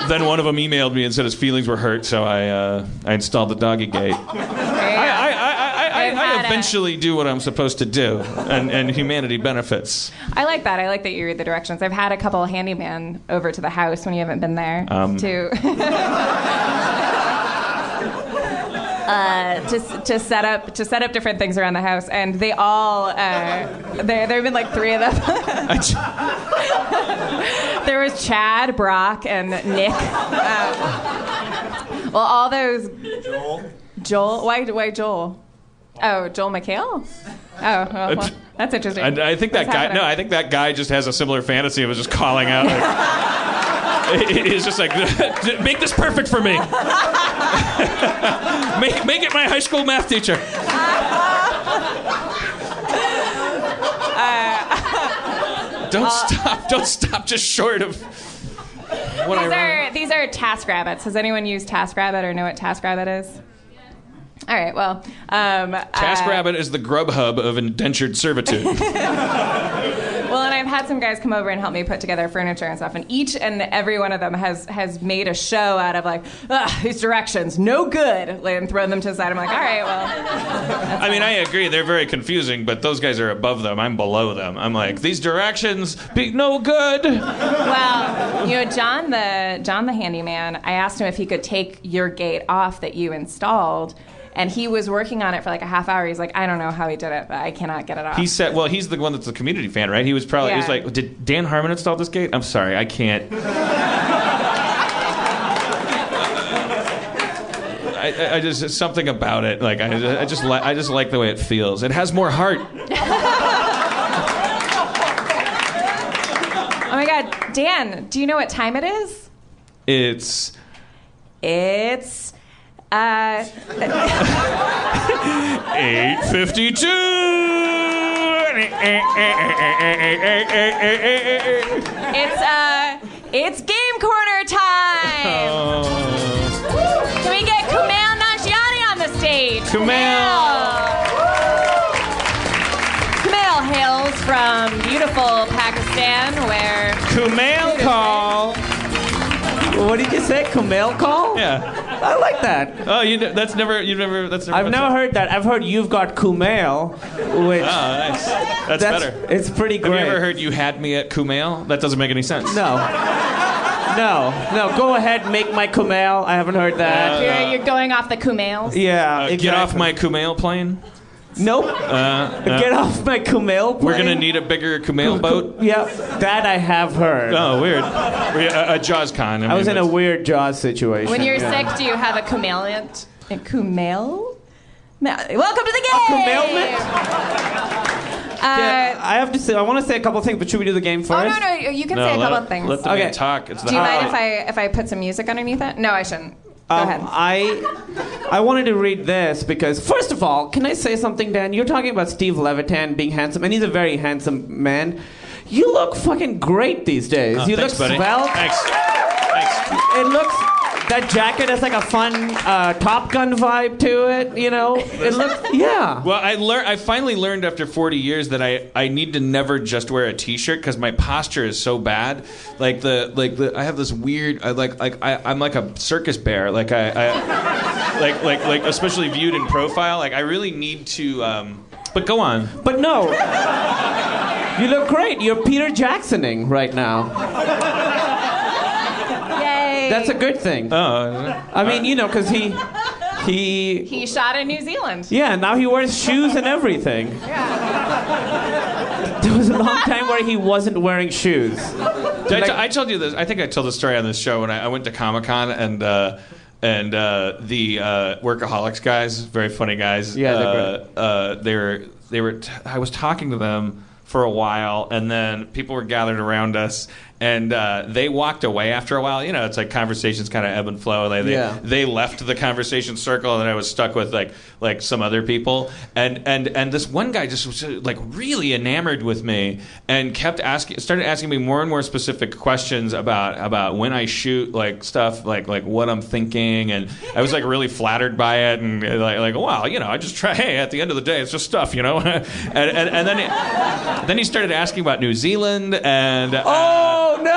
then one of them emailed me and said his feelings were hurt, so I I, I installed the doggy gate. I, I, I, I, I, I've I had a- eventually do what I'm supposed to do, and, and humanity benefits. I like that. I like that you read the directions. I've had a couple handyman over to the house when you haven't been there Um. to <laughs> uh, to to set up to set up different things around the house, and they all uh, there there have been like three of them. <laughs> there was Chad, Brock, and Nick. Uh, well, all those Joel. Joel. Why why Joel? Oh, Joel McHale. Oh, well, well, that's interesting. And I think that guy. happening? No, I think that guy just has a similar fantasy of just calling out. Like, <laughs> he's just like, <laughs> make this perfect for me. <laughs> make make it my high school math teacher. Uh, don't uh, stop! Don't stop! Just short of what I These wrote. are these are TaskRabbits. Has anyone used TaskRabbit or know what TaskRabbit is? All right. Well, um, uh, TaskRabbit is the Grubhub of indentured servitude. <laughs> well, and I've had some guys come over and help me put together furniture and stuff, and each and every one of them has has made a show out of like, Ugh, these directions, no good, and thrown them to the side. I'm like, all right, well, I mean, I agree. They're very confusing, but those guys are above them. I'm below them. I'm like, these directions be no good. well, you know, John the John the handyman. I asked him if he could take your gate off that you installed. And he was working on it for like a half hour. He's like, I don't know how he did it, but I cannot get it off. He said, well, he's the one that's a community fan, right? He was probably, he was like, did Dan Harmon install this gate? I'm sorry, I can't. I, I- I just something about it. Like I, I just li- I just like the way it feels. It has more heart. oh my God, Dan, do you know what time it is? It's It's uh, eight fifty-two. it's uh, it's game corner time. Can we get Kumail Nanjiani on the stage? Kumail. Kumail hails from beautiful Pakistan, where Kumail call. What did you say? Kumail call? Yeah. I like that. Oh, you ne- that's never you've never that's never. I've never that? heard that. I've heard you've got Kumail, which Oh, nice. That's, that's better. it's pretty great. Have great. you ever heard you had me at Kumail? That doesn't make any sense. No. No, no. Go ahead, make my Kumail. I haven't heard that. you're, you're going off the Kumails. yeah. Uh, exactly. Get off my Kumail plane. Nope. Uh, <laughs> uh, Get off my Kumail. We're gonna need a bigger Kumail boat. Yeah, that I have heard. Oh, weird. We- A, a Jaws con. I was in a that's- weird Jaws situation. When you're yeah. sick, do you have a Kumailment? A Kumail? Ma- Welcome to the game. Kumailment? Uh, Yeah, I have to say. I want to say a couple things, but should we do the game first? oh first? no, no, you can No, say a let, couple of things. let the Okay. man talk. It's the do you mind if I if I put some music underneath it? No, I shouldn't. Go Um. I I wanted to read this because first of all, can I say something, Dan? You're talking about Steve Levitan being handsome, and he's a very handsome man. You look fucking great these days. Oh, you thanks, look buddy. svelte. Thanks. Thanks. It looks that jacket has like a fun uh, Top Gun vibe to it. You know, it looks <laughs> yeah. Well, I learned. I finally learned after 40 years that I, I need to never just wear a T-shirt because my posture is so bad. Like the like the I have this weird. I like like I, I'm like a circus bear. Like I, I like like like especially viewed in profile. Like I really need to. Um, but go on. But no, you look great. You're Peter Jacksoning right now. Yay! That's a good thing. Oh, I mean, you know, because he he he shot in New Zealand. Yeah, now he wears shoes and everything. Yeah. There was a long time where he wasn't wearing shoes. Did I, t- I told you this. I think I told the story on this show when I, I went to Comic Con and uh, and uh, the uh, workaholics guys, very funny guys. Yeah, they're uh, uh, they were they were. T- I was talking to them for a while, and then people were gathered around us, and uh, they walked away after a while. You know, it's like conversations kind of ebb and flow. They they, Yeah. they left the conversation circle, and I was stuck with like like some other people, and and and this one guy just was uh, like really enamored with me, and kept asking, started asking me more and more specific questions about about when I shoot, like stuff, like like what I'm thinking, and I was like really flattered by it, and uh, like like wow, you know, I just try. Hey, at the end of the day, it's just stuff, you know, <laughs> and and, and then. He, then he started asking about New Zealand and uh, Oh Oh, no!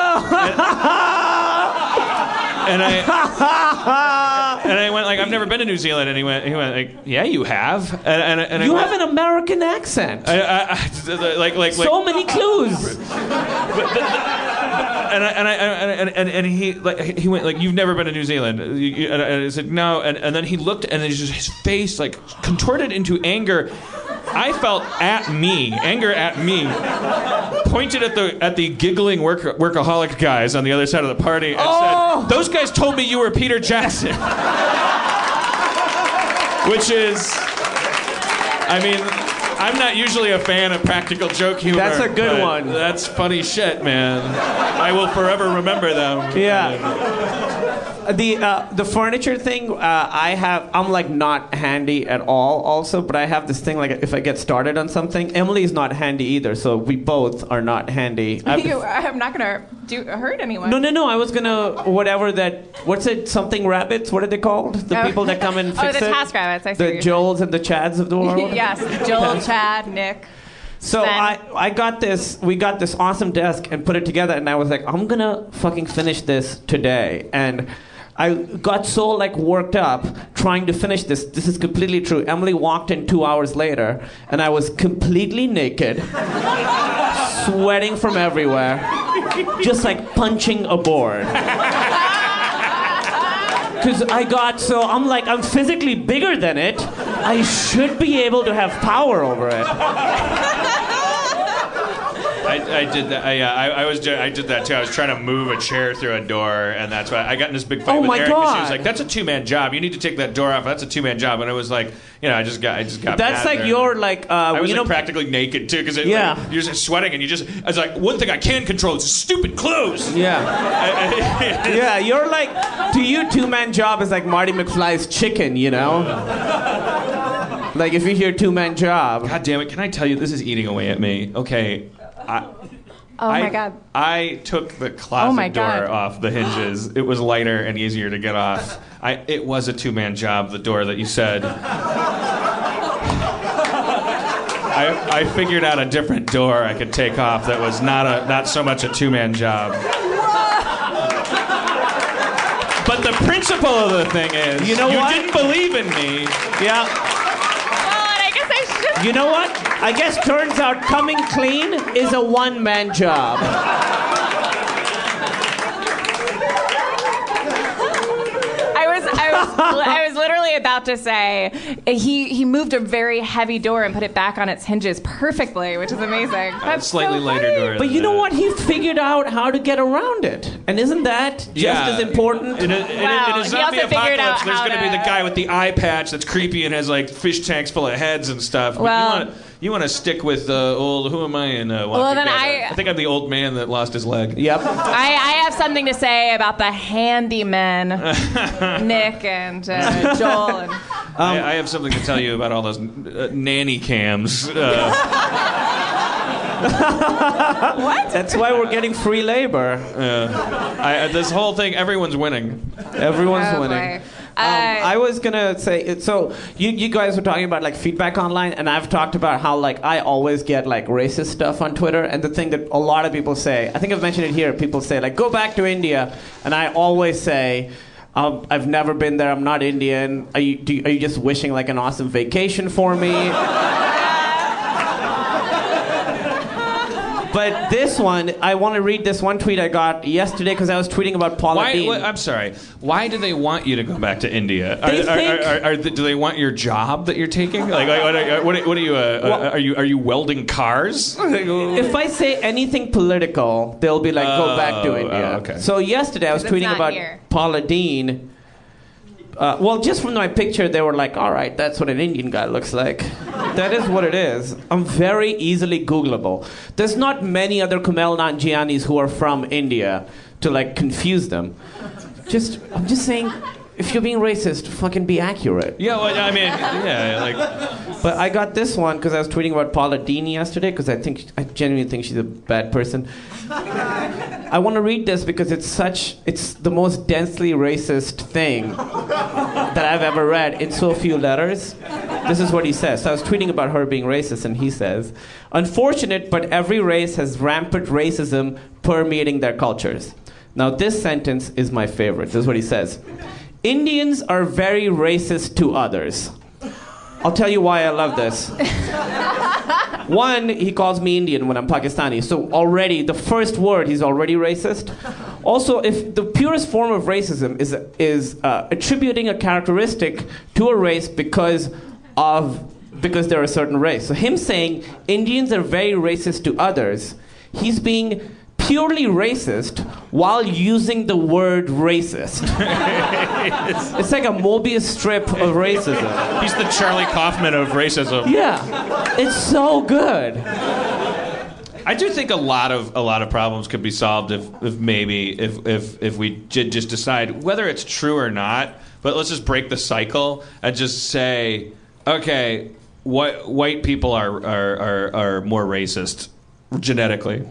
and I <laughs> and I went like I've never been to New Zealand. And he went he went like yeah you have. And and, and you I have an American accent. I, I, I, like <laughs> like like so many clues. <laughs> and I, and I and, and, and he like he went like you've never been to New Zealand. You- you- and I said no. And, and then he looked and then just his face like contorted into anger. I felt at me anger at me pointed at the at the giggling work, workaholic guys on the other side of the party and Oh! said those guys told me you were Peter Jackson <laughs> which is I mean I'm not usually a fan of practical joke humor. That's a good one. That's funny shit, man. I will forever remember them. Yeah. The uh, the furniture thing, uh, I have. I'm like not handy at all. Also, but I have this thing like if I get started on something, Emily is not handy either. So we both are not handy. <laughs> You, I'm not gonna do hurt anyone. no, no, no. I was gonna whatever that. What's it? Something rabbits. What are they called? The Oh. people that come and fix <laughs> Oh, fix the it. task rabbits. I see The Joels and the Chads of the world. <laughs> yes, Joel, Chad, Nick. So I, I got this. We got this awesome desk and put it together, and I was like, I'm gonna fucking finish this today. And I got so like worked up trying to finish this. This is completely true. Emily walked in two hours later, and I was completely naked, <laughs> sweating from everywhere, just like punching a board. <laughs> Because I got so I'm like I'm physically bigger than it. I should be able to have power over it. <laughs> I, I did that. I, uh, I, I was. I did that too. I was trying to move a chair through a door, and that's why I got in this big fight Oh with my Erin. 'cause God. was like, "That's a two man job. You need to take that door off. That's a two man job." And it was like, you know, I just got. I just got. That's mad like there. your like uh, I was you like know practically naked too, because Yeah. you're just sweating, and you just. I was like, one thing I can control is stupid clothes. yeah <laughs> I- I- <laughs> yeah you're like to you two man job is like Marty McFly's chicken you know like if you hear two man job God damn it! Can I tell you this is eating away at me? Okay. I, Oh I, my god. I took the closet Oh my door God. off the hinges. <gasps> It was lighter and easier to get off. I, it was a two man job, the door that you said. I, I figured out a different door I could take off that was not a not so much a two man job. But the principle of the thing is, You know you what? didn't believe in me. yeah Well, and I guess I should. you know what I guess turns out coming clean is a one man job I was, I was, <laughs> I was literally about to say he he moved a very heavy door and put it back on its hinges perfectly, which is amazing. Uh, that's slightly so lighter funny. door. but you know that. what he figured out how to get around it and isn't that just Yeah. as important In a, in a- in a Wow, he zombie also figured out apocalypse, there's how going to be to- the guy with the eye patch that's creepy and has like fish tanks full of heads and stuff. But Well- you want to you want to stick with uh, old. Who am I in? Uh, Well, then I- I think I'm the old man that lost his leg. yep I, I have something to say about the handymen, <laughs> Nick and uh, Joel. And, I, I have something to tell you about all those uh, nanny cams. Uh, <laughs> that's why we're getting free labor I, this whole thing, everyone's winning. everyone's Oh, winning boy. Um, I was gonna say so. You you guys were talking about like feedback online, and I've talked about how like I always get like racist stuff on Twitter, and the thing that a lot of people say, I think I've mentioned it here. People say like go back to India, and I always say. Um, I've never been there. I'm not Indian. Are you, do you, are you just wishing like an awesome vacation for me? <laughs> but this one, I want to read this one tweet I got yesterday because I was tweeting about Paula Why, Deen. why- I'm sorry. Why do they want you to go back to India? Are, They are- think- are- are- are- do they want your job that you're taking? Like, like, what, are, what, are- what are you? Uh, uh, Well- are you? Are you welding cars? <laughs> if I say anything political, they'll be like, "Go back to Oh, India." oh, okay. So yesterday I was 'Cause it's tweeting not about here. Paula Deen. Uh, well, just from my picture, they were like, "All right, that's what an Indian guy looks like." <laughs> that is what it is. I'm very easily Googleable. There's not many other Kumail Nanjianis who are from India to like confuse them. Just, I'm just saying, if you're being racist, fucking be accurate. Yeah, well, I mean, yeah, like But I got this one because I was tweeting about Paula Deen yesterday because I think I genuinely think she's a bad person. I want to read this because it's such it's the most densely racist thing that I've ever read in so few letters. This is what he says. So I was tweeting about her being racist and he says, "Unfortunate, but every race has rampant racism permeating their cultures." Now this sentence is my favorite. This is what he says. Indians are very racist to others. I'll tell you why I love this. <laughs> One, he calls me Indian when I'm Pakistani. So already, the first word, he's already racist. Also, if the purest form of racism is is uh, attributing a characteristic to a race because of because they're a certain race. So him saying Indians are very racist to others, he's being purely racist while using the word racist. <laughs> it's like a Mobius strip of racism. he's the Charlie Kaufman of racism. Yeah, it's so good. I do think a lot of a lot of problems could be solved if, if maybe if if if we did just decide whether it's true or not. But let's just break the cycle and just say, okay, what white people are are are, are more racist genetically.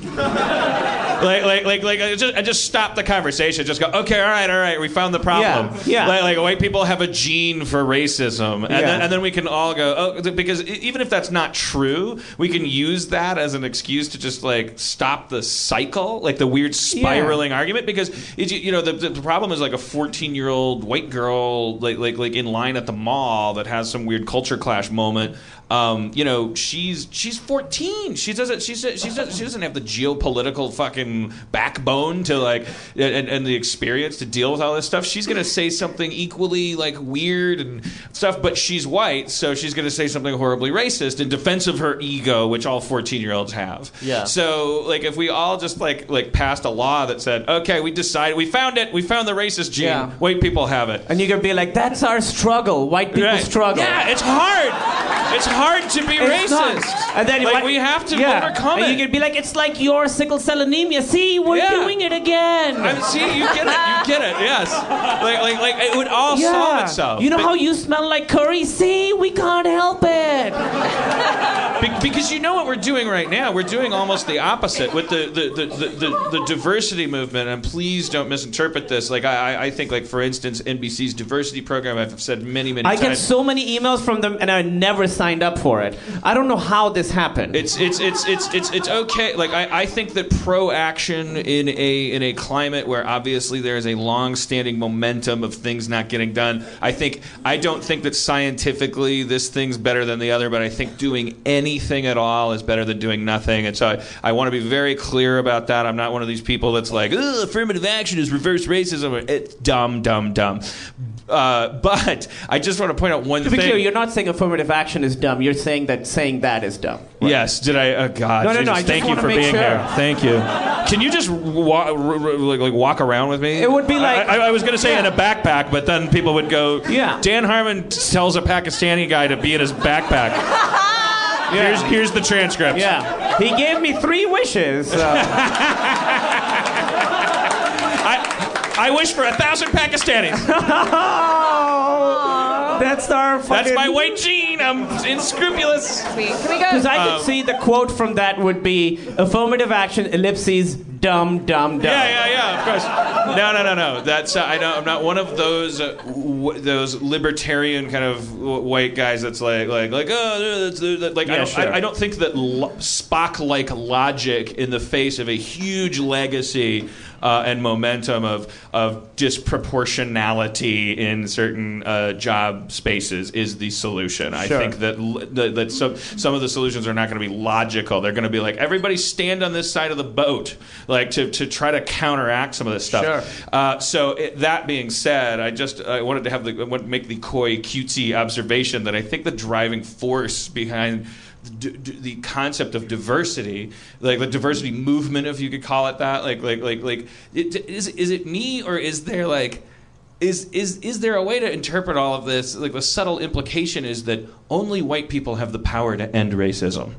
<laughs> like, like, like, like, I just, I just stop the conversation. Just go, okay, all right, all right, we found the problem. Yeah, yeah. Like, like white people have a gene for racism, and, Yeah. then, and then we can all go, oh, because even if that's not true, we can use that as an excuse to just like stop the cycle, like the weird spiraling argument. Because it, you know, the, the, problem is like a 14 year old white girl, like, like, like in line at the mall that has some weird culture clash moment. Um, you know, she's she's 14. She doesn't she she doesn't she doesn't have the geopolitical fucking backbone to like and, and the experience to deal with all this stuff. She's gonna say something equally like weird and stuff, but she's white, so she's gonna say something horribly racist in defense of her ego, which all 14 year olds have. Yeah. So like if we all just like like passed a law that said, okay, we decided we found it, we found the racist gene. Yeah. White people have it. And you could be like, that's our struggle. White people Right. struggle. Yeah, it's hard. It's hard to be It's not. racist. And then like we have to yeah. overcome and it. you could be like, it's like your sickle cell anemia. See, we're Yeah. doing it again. I see, you get it. You get it. Yes. Like, like, like it would all solve itself. You know Be- how you smell like curry? See, we can't help it. Because you know what we're doing right now. We're doing almost the opposite with the the, the, the, the, the diversity movement. And please don't misinterpret this. Like I, I- think, like for instance, NBC's diversity program. I've said many, many times. I times. get so many emails from them, and I never signed up for it. I don't know how this happened. It's it's it's it's it's it's okay. Like I, I think that pro action in a in a climate where obviously there is a long standing momentum of things not getting done. I think I don't think that scientifically this thing's better than the other, but I think doing anything at all is better than doing nothing. And so I, I want to be very clear about that. I'm not one of these people that's like, affirmative action is reverse racism. It's dumb, dumb, dumb. Uh, but I just want to point out one to be thing. clear, you're not saying affirmative action is dumb. You're saying that saying that is dumb. Yes, did I? Oh God! No, no, no, Jesus, I just thank you for being sure. here. Thank you. Can you just wa- r- r- like, like walk around with me? It would be like- I, I, I was going to say in a backpack, but then people would go. Yeah. Dan Harmon tells a Pakistani guy to be in his backpack. <laughs> Here's here's the transcript. Yeah, he gave me three wishes. uh, <laughs> I I wish for a thousand Pakistanis. <laughs> that's our. Fucking. That's my white gene. I'm unscrupulous. Sweet. Can we go? Because I could Um, see the quote from that would be affirmative action ellipses dumb dumb dumb. Yeah, yeah, yeah. Of course. No, no, no, no. That's uh, I know. I'm not one of those uh, w- those libertarian kind of w- white guys. That's like like like oh that's, that's like I, don't, sure. I, I don't think that lo- Spock-like logic in the face of a huge legacy. Uh, and momentum of of disproportionality in certain uh, job spaces is the solution. I think that l- that, that some some of the solutions are not going to be logical. They're going to be like everybody stand on this side of the boat, like to, to try to counteract some of this stuff. Sure. Uh, so it, that being said, I just I wanted to have the I wanted to make the coy cutesy observation that I think the driving force behind. D- d- the concept of diversity, like the diversity movement, if you could call it that, like, like, like, like, it, is is it me or is there like is is is there a way to interpret all of this? Like the subtle implication is that only white people have the power to end racism.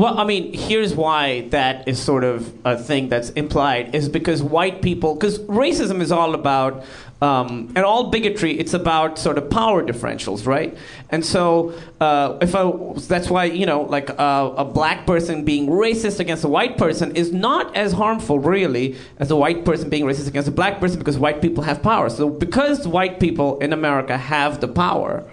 Well, I mean, here's why that is sort of a thing that's implied is because white people, because racism is all about, um, and all bigotry, it's about sort of power differentials, right? And so, uh, if I, that's why you know, like uh, a black person being racist against a white person is not as harmful, really, as a white person being racist against a black person because white people have power. So, because white people in America have the power.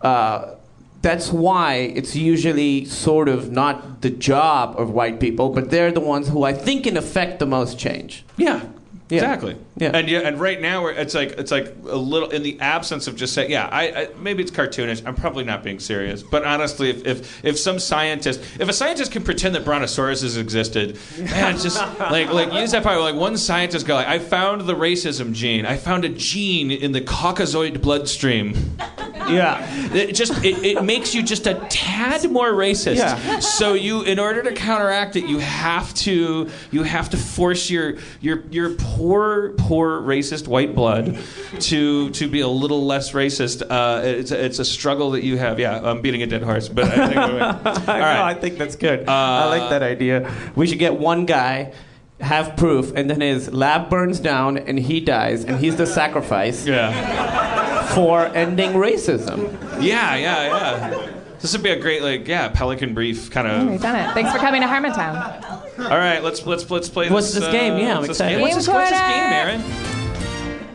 Uh, that's why it's usually sort of not the job of white people, but they're the ones who I think can affect the most change. Yeah. Yeah. Exactly. Yeah. And yeah, and right now it's like it's like a little in the absence of just saying, yeah, I, I maybe it's cartoonish. I'm probably not being serious, but honestly, if if, if some scientist, if a scientist can pretend that brontosauruses existed, man, it's just <laughs> like like you just have probably like one scientist go like, I found the racism gene. I found a gene in the Caucasoid bloodstream. <laughs> Yeah. It just it, it makes you just a tad more racist. Yeah. So you, in order to counteract it, you have to you have to force your your your poor poor racist white blood to to be a little less racist. Uh, it's a, it's a struggle that you have. Yeah, I'm beating a dead horse, but I think, <laughs> I right. know, I think that's good. I like that idea. We should get one guy, have proof, and then his lab burns down and he dies, and he's the sacrifice Yeah, for ending racism. yeah, yeah, yeah. This would be a great like yeah Pelican Brief kind of. We've done it. Thanks for coming to Harmontown. All right, let's let's let's play. What's this, this game? uh, Yeah, I'm what's this excited. game? What's this, what's this game, Erin?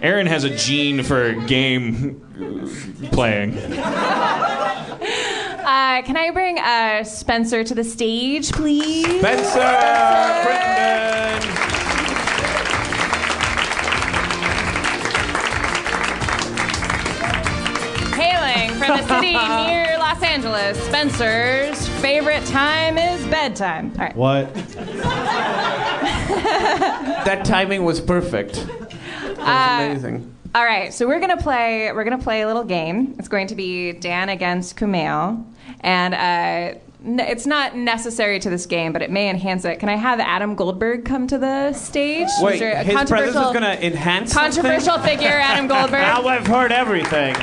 Erin has a gene for game playing. Uh, can I bring uh, Spencer to the stage, please? Spencer Crittenden. Hailing from a city near Los Angeles, Spencer's favorite time is bedtime. All right. What? <laughs> That timing was perfect. That was Uh, amazing. All right, so we're gonna play. We're gonna play a little game. It's going to be Dan against Kumail, and uh, n- it's not necessary to this game, but it may enhance it. Can I have Adam Goldberg come to the stage? Wait, Mr. his presence is going to enhance controversial something? figure, Adam Goldberg. <laughs> Now I've heard everything.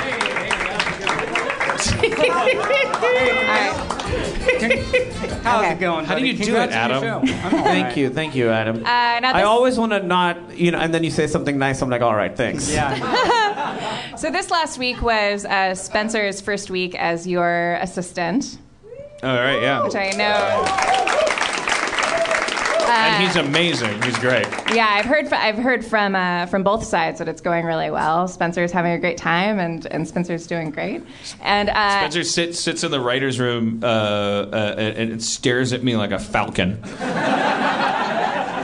<laughs> How's Okay. it going? How do you do Congrats it, Adam? show. <laughs> I'm all Thank right. you, thank you, Adam. Uh, now I always want to not, you know, and then you say something nice. I'm like, all right, thanks. Yeah. <laughs> So this last week was uh, Spencer's first week as your assistant, All right, yeah. which I know. And he's amazing. He's great. Yeah, I've heard f- I've heard from uh, from both sides that it's going really well. Spencer's having a great time, and, and Spencer's doing great. And uh, Spencer sits sits in the writers' room uh, uh, and, and stares at me like a falcon. <laughs>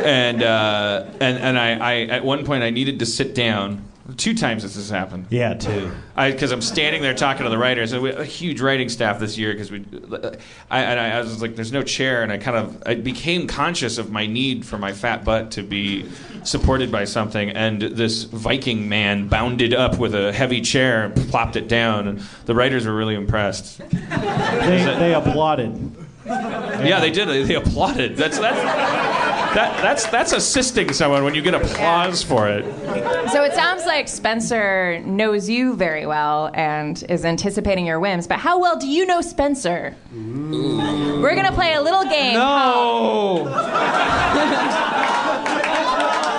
and uh, and and I, I at one point I needed to sit down. Two times this has happened. Yeah, too. because I'm standing there talking to the writers. And we a huge writing staff this year because we. I, and I, I was like, "There's no chair," and I kind of I became conscious of my need for my fat butt to be supported by something. And this Viking man bounded up with a heavy chair and plopped it down. And the writers were really impressed. They, they applauded. Yeah, they did. They, they applauded. That's that's that, that's that's assisting someone when you get applause for it. so it sounds like Spencer knows you very well and is anticipating your whims. But how well do you know Spencer? We're gonna play a little game. No. <laughs>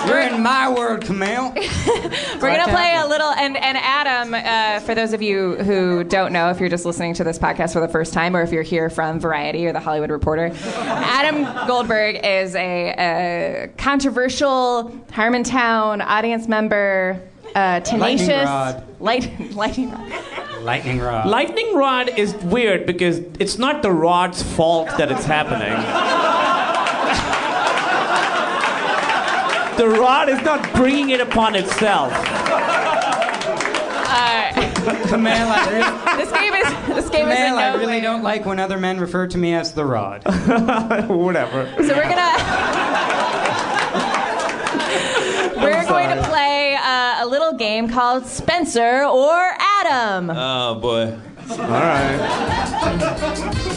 You're in my world, Kumail. <laughs> We're gonna play a little, and and Adam, uh, for those of you who don't know, if you're just listening to this podcast for the first time, or if you're here from Variety or the Hollywood Reporter, Adam Goldberg is a, a controversial Harmontown audience member, uh, tenacious, Lightning rod. light, lightning rod. Lightning rod. Lightning rod is weird because it's not the rod's fault that it's happening. The rod is not bringing it upon itself. Kumail, I, re- This game is this game is in Kumail, I no really way- don't like when other men refer to me as the rod. <laughs> Whatever. So we're gonna <laughs> we're going to play uh, a little game called Spencer or Adam. Oh boy. All right. <laughs>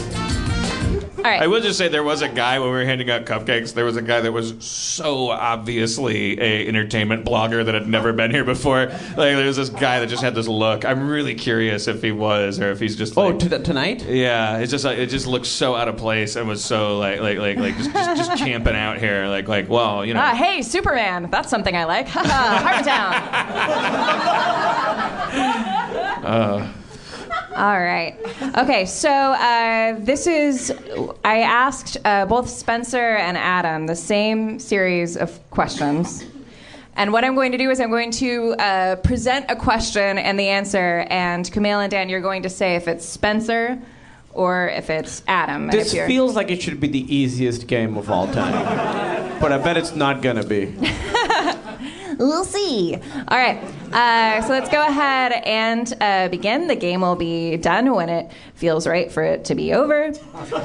All right. I will just say there was a guy when we were handing out cupcakes. There was a guy that was so obviously a entertainment blogger that had never been here before. Like there was this guy that just had this look. I'm really curious if he was or if he's just Oh, to the, tonight? yeah, it's just like it just looked so out of place and was so like like like like just just, just camping out here like like well you know Ah, hey, Superman. That's something I like. <laughs> Harmontown. <laughs> All right. Okay, so uh, this is. I asked uh, both Spencer and Adam the same series of questions. And what I'm going to do is I'm going to uh, present a question and the answer, and Kumail and Dan, you're going to say if it's Spencer or if it's Adam. And This you're- feels like it should be the easiest game of all time. but I bet it's not gonna be. <laughs> We'll see. All right. Uh, so let's go ahead and uh, begin. The game will be done when it feels right for it to be over.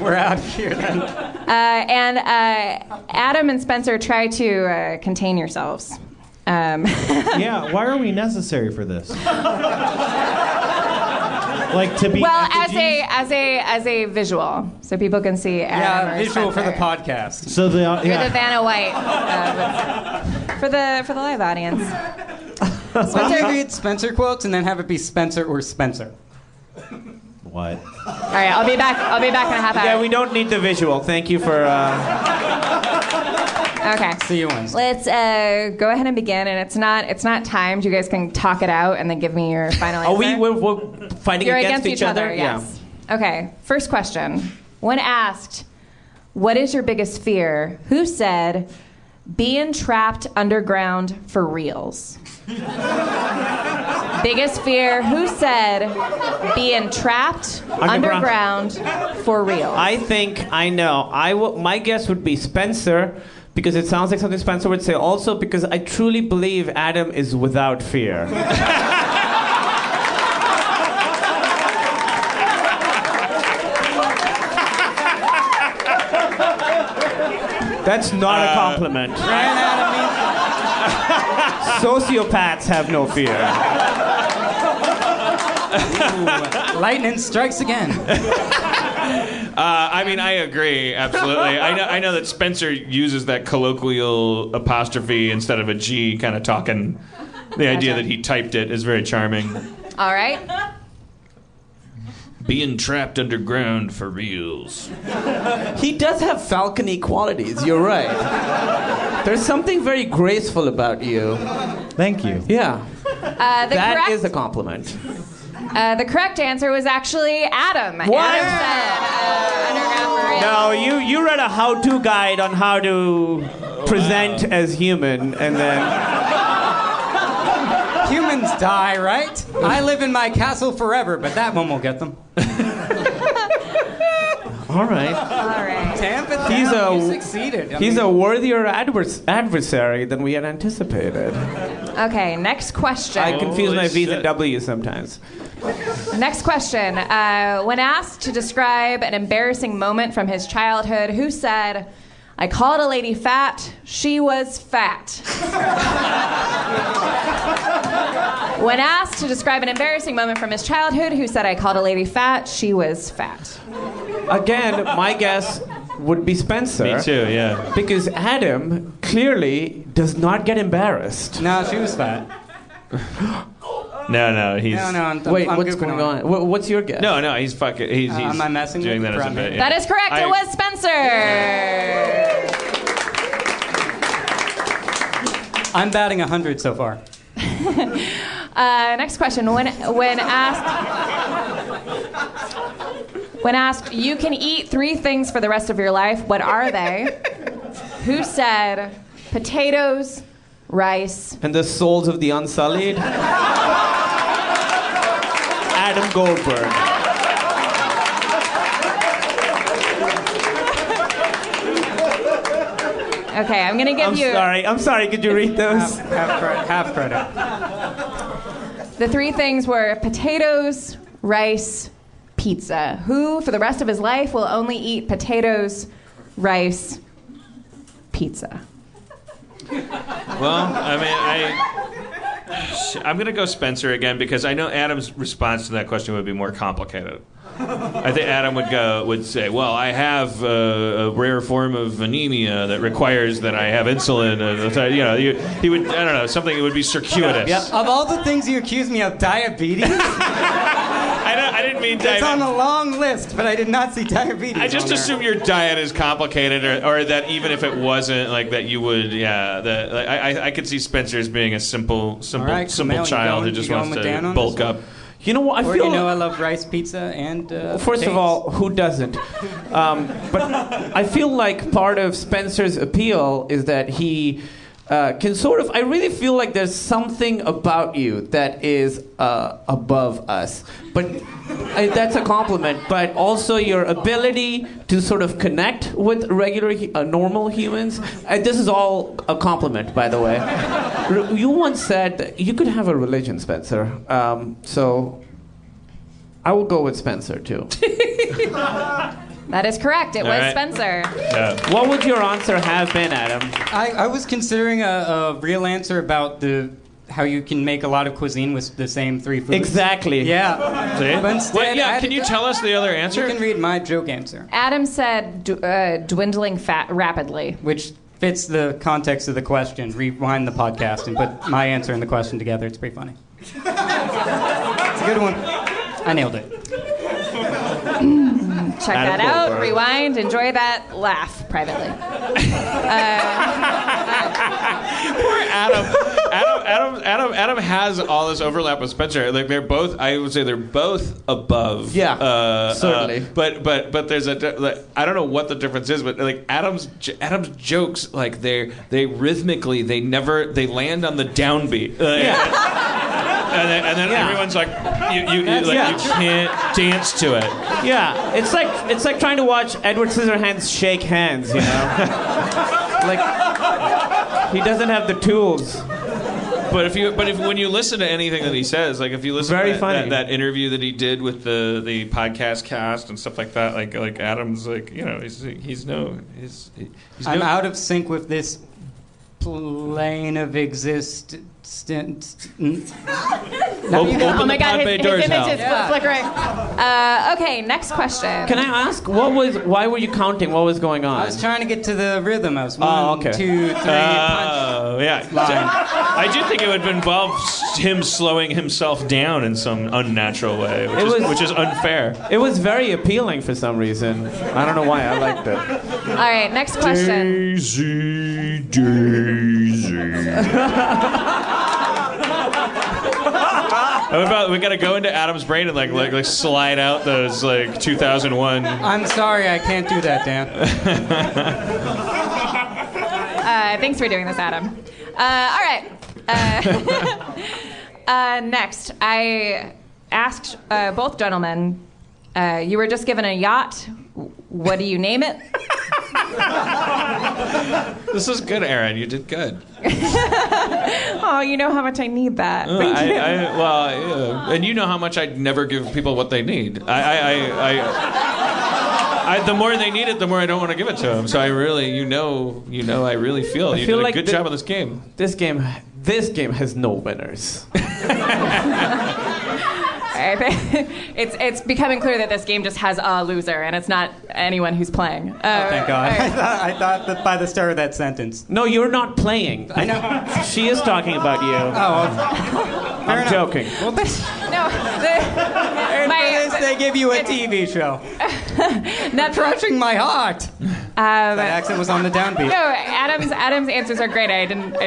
We're out of here then. Uh, and uh, Adam and Spencer, try to uh, contain yourselves. Um, <laughs> Yeah, why are we necessary for this? like to be well, as a as a as a visual, so people can see Adam Yeah, or visual for the podcast. so the You're the yeah. Vanna White uh, <laughs> for the for the live audience. <laughs> Why don't read Spencer quotes and then have it be Spencer or Spencer? what? All right, I'll be back. I'll be back in a half hour. Yeah, we don't need the visual. Thank you for. Uh... okay. See you Wednesday. Let's uh, go ahead and begin. And it's not it's not timed. You guys can talk it out and then give me your final answer. Are we we're, we're fighting You're against, against each other. Yes. Okay. First question. When asked, What is your biggest fear? Who said, being trapped underground for reals? biggest fear? Who said, being trapped Underground. underground for real? I think I know. I w- my guess would be Spencer because it sounds like something Spencer would say. Also because I truly believe Adam is without fear. <laughs> That's not a compliment. <laughs> <laughs> Sociopaths have no fear. Lightning strikes again. <laughs> Uh, I mean, I agree absolutely. I know, I know that Spencer uses that colloquial apostrophe instead of a G, kind of talking. The idea that he typed it is very charming. All right. Being trapped underground for reals. <laughs> He does have falcony qualities, you're right. There's something very graceful about you. Thank you. Yeah. Uh, the That correct, is a compliment. uh, the correct answer was actually Adam. What? Adam said, uh, underground for real. No, you, you read a how to guide on how to present as human, and then. Humans die, right? I live in my castle forever, but that one will get them. <laughs> All right. All right. Tamp it He's a- you succeeded. I He's mean, a worthier advers- adversary than we had anticipated. Okay, next question. I confuse my Holy V's and shit. W's sometimes. Next question. Uh, when asked to describe an embarrassing moment from his childhood, who said, I called a lady fat, she was fat? when asked to describe an embarrassing moment from his childhood, who said, I called a lady fat, she was fat? Again, my guess would be Spencer. Me too, yeah. Because Adam clearly does not get embarrassed. no, she was fat. <gasps> <laughs> No, no, he's. No, no, I'm, Wait, I'm what's goofing going on? Wha- What's your guess? No, no, he's fucking. He's, Uh, he's am I messing doing with that as a Brahmin? bit. yeah. That is correct. I- it was Spencer. I'm batting 100 so far. <laughs> Uh, next question. When when asked when asked, you can eat three things for the rest of your life. What are they? Who said potatoes, rice? And the souls of the unsullied? Adam Goldberg. Okay, I'm gonna give I'm you sorry. I'm sorry. Could you read those? Half, half, credit, half credit. the three things were potatoes, rice, pizza. Who, for the rest of his life, will only eat potatoes, rice, pizza? Well, I mean, I. I'm gonna go Spencer again because I know Adam's response to that question would be more complicated. I think Adam would go would say, "Well, I have uh, a rare form of anemia that requires that I have insulin." Uh, you know, you, he would. I don't know something that would be circuitous. Of all the things you accuse me of, diabetes? <laughs> I, don't, I didn't mean diabetes. it's on a long list, but I did not see diabetes. I just assume your diet is complicated, or, or that even if it wasn't, like that you would, yeah. That like, I, I- could see Spencer as being a simple, simple, right, simple child going- who just wants to bulk up. You know what? I Or feel. you know I love rice pizza and. Uh, First of all, who doesn't? Um, but I feel like part of Spencer's appeal is that he uh, can sort of. I really feel like there's something about you that is uh, above us. But that's a compliment. But also your ability to sort of connect with regular, uh, normal humans. Uh, this is all a compliment, by the way. You once said you could have a religion, Spencer. Um, so I will go with Spencer too. <laughs> That is correct. It All was right. Spencer. What would your answer have been, Adam? I, I was considering a, a real answer about the how you can make a lot of cuisine with the same three foods. Exactly. Yeah. See? But instead, Wait, yeah, I- can you tell us the other answer? You can read my joke answer, Adam said d- uh, dwindling fat rapidly. which fits the context of the question. Rewind the podcast and put my answer and the question together. It's pretty funny. <laughs> it's a good one. I nailed it. Check that out. Rewind. Enjoy that laugh privately. <laughs> Uh, <laughs> Poor Adam. Adam. Adam. Adam. Adam has all this overlap with Spencer. Like they're both. I would say they're both above. Yeah, uh, certainly. uh, but but but there's a. Like, I don't know what the difference is, but like Adam's Adam's jokes, like they they rhythmically they never they land on the downbeat. Like, <laughs> And then, and then Yeah. everyone's like, you, you, you, like, Yeah. you can't dance to it. Yeah, it's like it's like trying to watch Edward Scissorhands shake hands. You know, <laughs> like he doesn't have the tools. But if you, but if when you listen to anything that he says, like if you listen Very to that, funny. that, that interview that he did with the the podcast cast and stuff like that, like like Adam's like you know he's he's no he's he's I'm no, out of sync with this plane of existence. <laughs> Op- open oh my god, pod his, bay his image Hal. is fl- flickering. Uh, okay, next question. Can I ask what was? Why were you counting? What was going on? I was trying to get to the rhythm. I was one, Oh, okay. two, three, punch. Oh yeah, Line. I do think it would involve s- him slowing himself down in some unnatural way, which, It is, was- which is unfair. It was very appealing for some reason. I don't know why. I liked it. All right, next question. Daisy, Daisy. <laughs> How about we gotta go into Adam's brain and like like, like slide out those like 2001. I'm sorry, I can't do that, Dan. <laughs> Uh, thanks for doing this, Adam. Uh, all right. Uh, <laughs> uh, next, I asked uh, both gentlemen. Uh, you were just given a yacht. What do you name it? This is good, Erin. You did good. <laughs> Oh, you know how much I need that. Uh, I, I, well, yeah. and you know how much I'd never give people what they need. I, I, I, I, I, the more they need it, the more I don't want to give it to them. So I really, you know, you know, I really feel I you feel did a like good the- job of this game. This game, this game has no winners. <laughs> I think <laughs> it's it's becoming clear that this game just has a loser, and it's not anyone who's playing. Uh, Oh, thank God. all I thought, I thought that by the start of that sentence. No, you're not playing. I know. She is talking about you. Oh, well, I'm enough. joking. Well, this, <laughs> No, the, and for this, they give you a TV show. <laughs> not Crushing my heart. Um, That accent was on the downbeat. no, Adam's Adam's answers are great. I didn't. I,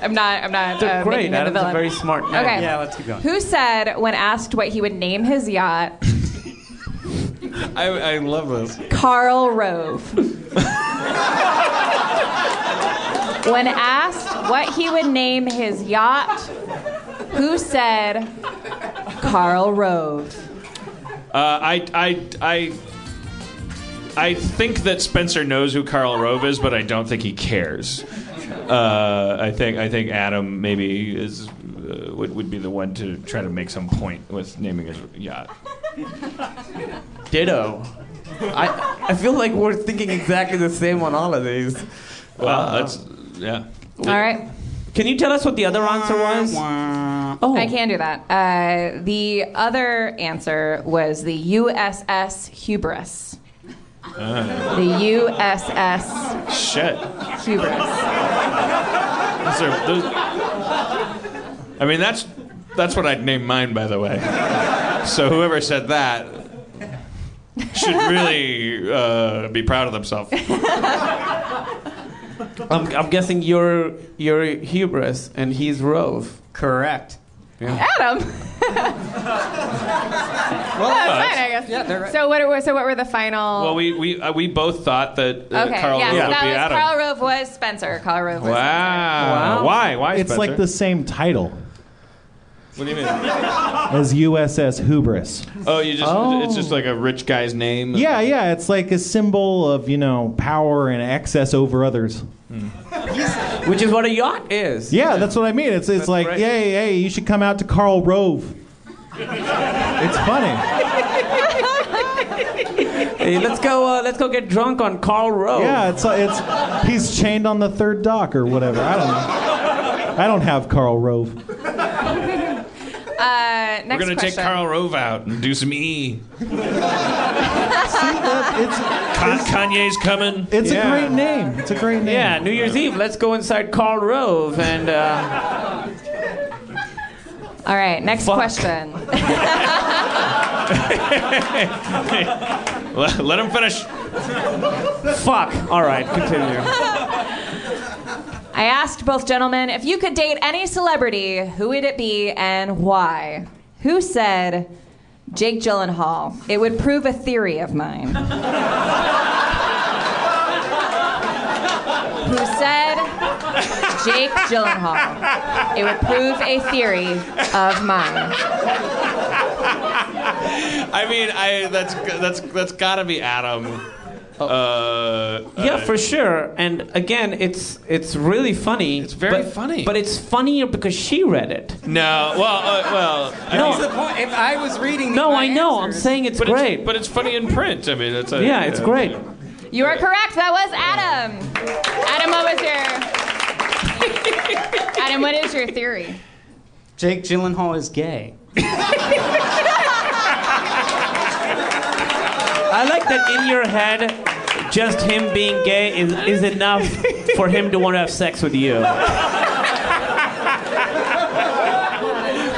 I'm not. I'm not. They're uh, great. making him the Adam's a very smart man. Okay. Yeah, let's keep going. Who said when asked what he would name his yacht, <laughs> I, I love this. Karl Rove? when asked what he would name his yacht, who said Karl Rove? Uh, I, I, I, I think that Spencer knows who Karl Rove is, but I don't think he cares. Uh, I think I think Adam maybe is uh, would would be the one to try to make some point with naming his yacht. Ditto. I I feel like we're thinking exactly the same on all of these. Well, that's yeah. All right. Can you tell us what the other answer was? Oh, I can do that. Uh, the other answer was the USS Hubris. The USS Shit. Hubris. Those are- those- I mean, that's that's what I'd name mine, by the way. So whoever said that should really uh, be proud of themselves. I'm, I'm guessing you're you're hubris and he's Rove. Correct. Adam. <laughs> well, that's fine, I guess. Yeah, they're right. So what? Were, so what were the final? Well, we we uh, we both thought that uh, okay, Karl yeah, Rove so would that be was Adam. Karl Rove was Spencer. Karl Rove was Wow. Why? Why? It's Spencer? like the same title What do you mean? as USS Hubris. Oh, you just Oh. it's just like a rich guy's name. Yeah, yeah, it's like a symbol of, you know, power and excess over others. Which is what a yacht is. Yeah, that's what I mean. It's it's like, right. yay, hey, you should come out to Karl Rove. It's funny. Hey, let's go. Uh, let's go get drunk on Karl Rove. Yeah, it's it's he's chained on the third dock or whatever. I don't know. I don't have Karl Rove. Uh, next We're gonna take question. Karl Rove out and do some E. <laughs> It's Con- Kanye's coming. it's Yeah. a great name. It's a great name. Yeah, New Year's Eve. Let's go inside Karl Rove and. Uh, All right, next Fuck. question. <laughs> Let, let him finish. fuck. All right, continue. I <laughs> I asked both gentlemen if you could date any celebrity, who would it be and why? Who said Jake Gyllenhaal? It would prove a theory of mine. who said Jake Gyllenhaal? It would prove a theory of mine. I mean, I that's that's that's got to be Adam. Uh, Yeah, uh, for sure. And again, it's it's really funny. It's very but, funny. But it's funnier because she read it. No, well, uh, well. I No. mean- That's the point. If I was reading, No, I know. I'm saying it's but great. It's, but it's funny in print. I mean, it's a, yeah, it's great. You are correct. That was Adam. Adam, what was your <laughs> Adam? What is your theory? Jake Gyllenhaal is gay. <laughs> I like that in your head, just him being gay is, is enough for him to want to have sex with you.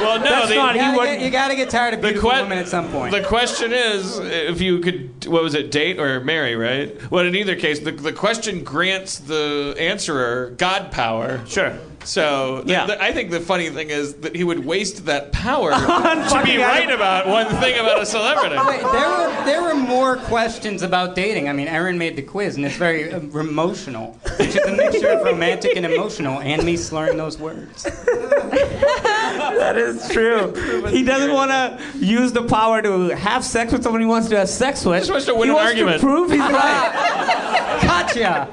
Well, no, That's the, not- You he gotta, wouldn't- get, you gotta get tired of The beautiful que- women at some point. The question is if you could, what was it, date or marry, right? Well, in either case, the, the question grants the answerer God power. Sure. So, th- Yeah. th- I think the funny thing is that he would waste that power <laughs> to be right Adam. about one thing about a celebrity. Wait, there were there were more questions about dating. I mean, Erin made the quiz, and it's very uh, emotional, which is a mixture of romantic and emotional, and me slurring those words. <laughs> That is true. <laughs> He doesn't want to use the power to have sex with someone he wants to have sex with. Just wants to win he an wants argument. to prove he's <laughs> right. Gotcha.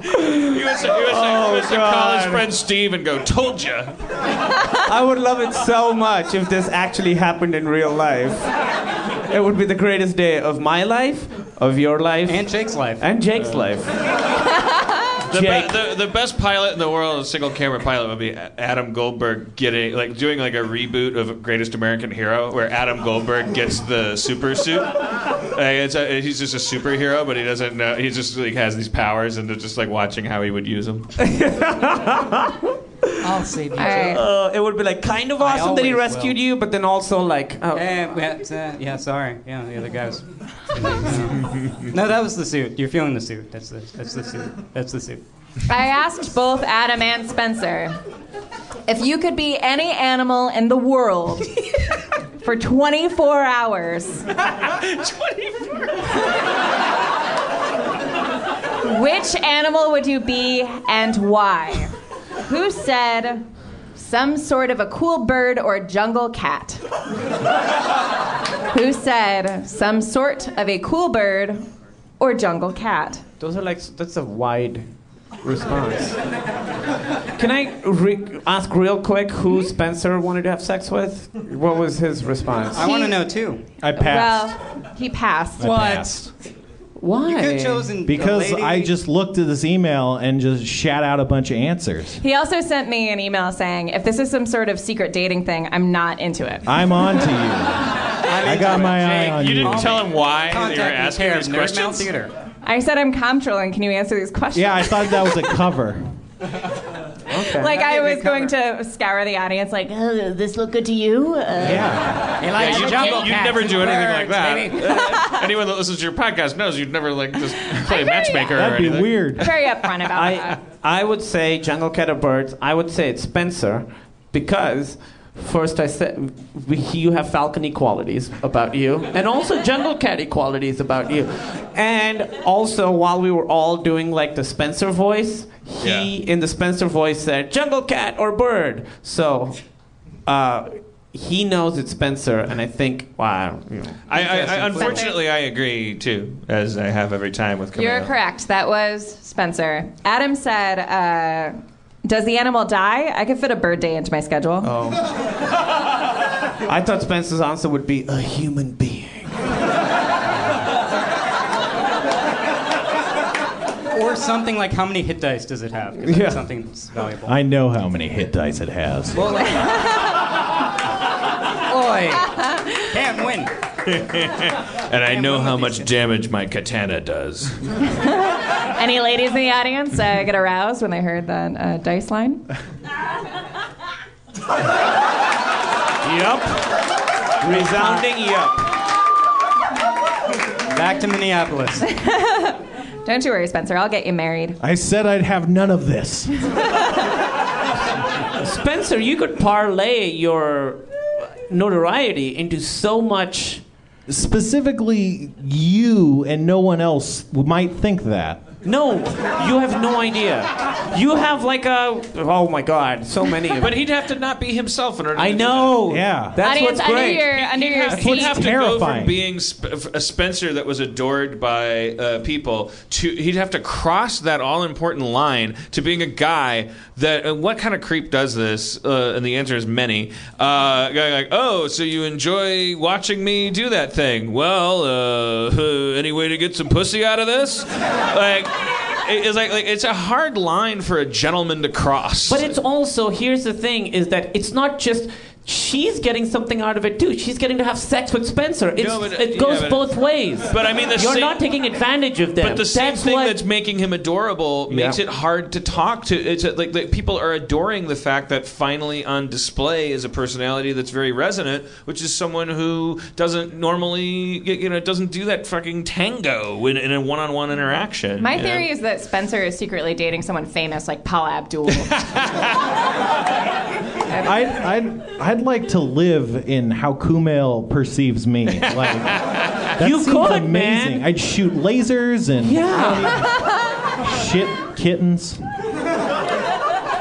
He was, he was, Oh, he was a college friend Steve and go, told you. I would love it so much if this actually happened in real life. It would be the greatest day of my life, of your life, And Jake's life. and Jake's life. <laughs> The, Jake. be- the, the best pilot in the world, a single camera pilot, would be Adam Goldberg getting like doing like a reboot of Greatest American Hero, where Adam Goldberg gets the super suit. <laughs> Like, it's a, he's just a superhero, but he doesn't know. He just like has these powers, and they're just like watching how he would use them. <laughs> I'll save you. All right. Uh, it would be like kind of awesome that he rescued will. you, but then also like, oh, Eh, yeah, uh, yeah, sorry. Yeah, the other guy was. <laughs> no, that was the suit. You're feeling the suit. That's the that's the suit. That's the suit. I asked both Adam and Spencer if you could be any animal in the world for 24 hours. <laughs> 24. Which animal would you be and why? Who said some sort of a cool bird or jungle cat? Who said some sort of a cool bird or jungle cat? those are like that's a wide response. Can I re- ask real quick who hmm? Spencer wanted to have sex with? What was his response? I want to know too. I passed. Well, he passed. I What? passed. Why? You could have chosen Because a lady. I just looked at this email and just shat out a bunch of answers. He also sent me an email saying, if this is some sort of secret dating thing, I'm not into it. I'm on to you. <laughs> I got my eye on You you. didn't tell him why you were Contact me, asking Tara, these NerdMelt questions. Theater. I said, I'm comptrolling. Can you answer these questions? Yeah, I thought that was a cover. <laughs> Okay. like, I That'd was going to scour the audience, like, oh, does this look good to you? Uh, Yeah. He likes Yeah, you, jungle you, you'd never do anything like that. <laughs> Anyone that listens to your podcast knows you'd never like just <laughs> play matchmaker That'd be anything. weird. Very upfront about I that. I would say jungle cat or birds. I would say it's Spencer because first I said we, you have falcony qualities about you, and also jungle catty qualities about you, and also while we were all doing like the Spencer voice, he in the Spencer voice said jungle cat or bird. So. Uh, he knows it's Spencer, and I think, wow. You know, I, I, I, unfortunately, I agree too, as I have every time with Kumail. You're correct. That was Spencer. Adam said, uh, does the animal die? I could fit a bird day into my schedule. Oh. <laughs> I thought Spencer's answer would be a human being. Or something like how many hit dice does it have? Yeah. that's something that's valuable. I know how many hit dice it has. Well, like, Oi, can't win. <laughs> and I know how much damage my katana does. <laughs> Any ladies in the audience uh, get aroused when they heard that uh, dice line? Yup. Resounding yup. Back to Minneapolis. <laughs> Don't you worry, Spencer. I'll get you married. I said I'd have none of this. <laughs> Spencer, you could parlay your notoriety into so much. Specifically, you and no one else might think that. No, you have no idea. You have like a. Oh my God, so many. Of But he'd have to not be himself in order. to I do know. Yeah. That's Audience, what's under great. your under He'd your have, he'd have to go terrifying. from being sp- a Spencer that was adored by uh, people to he'd have to cross that all important line to being a guy that uh, what kind of creep does this? Uh, and the answer is many. Uh, guy like, oh, so you enjoy watching me do that thing? Well, uh, <laughs> any way to get some pussy out of this? like. It's like, like it's a hard line for a gentleman to cross. But it's also here's the thing: is that it's not just she's getting something out of it too. She's getting to have sex with Spencer. It's, No, but, uh, it goes yeah, but- both ways. But I mean, the you're same- not taking advantage of them. But the same That's thing what, that's making him adorable makes it hard to talk to. It's uh, like, like people are adoring the fact that finally on display is a personality that's very resonant, which is someone who doesn't normally, you know, doesn't do that fucking tango in, in a one-on-one interaction. My you know? theory is that Spencer is secretly dating someone famous like Paula Abdul. <laughs> <laughs> I'd, I'd, I'd like to live in how Kumail perceives me. <laughs> Like, that You seems could, amazing. man. I'd shoot lasers and yeah. <laughs> shit kittens,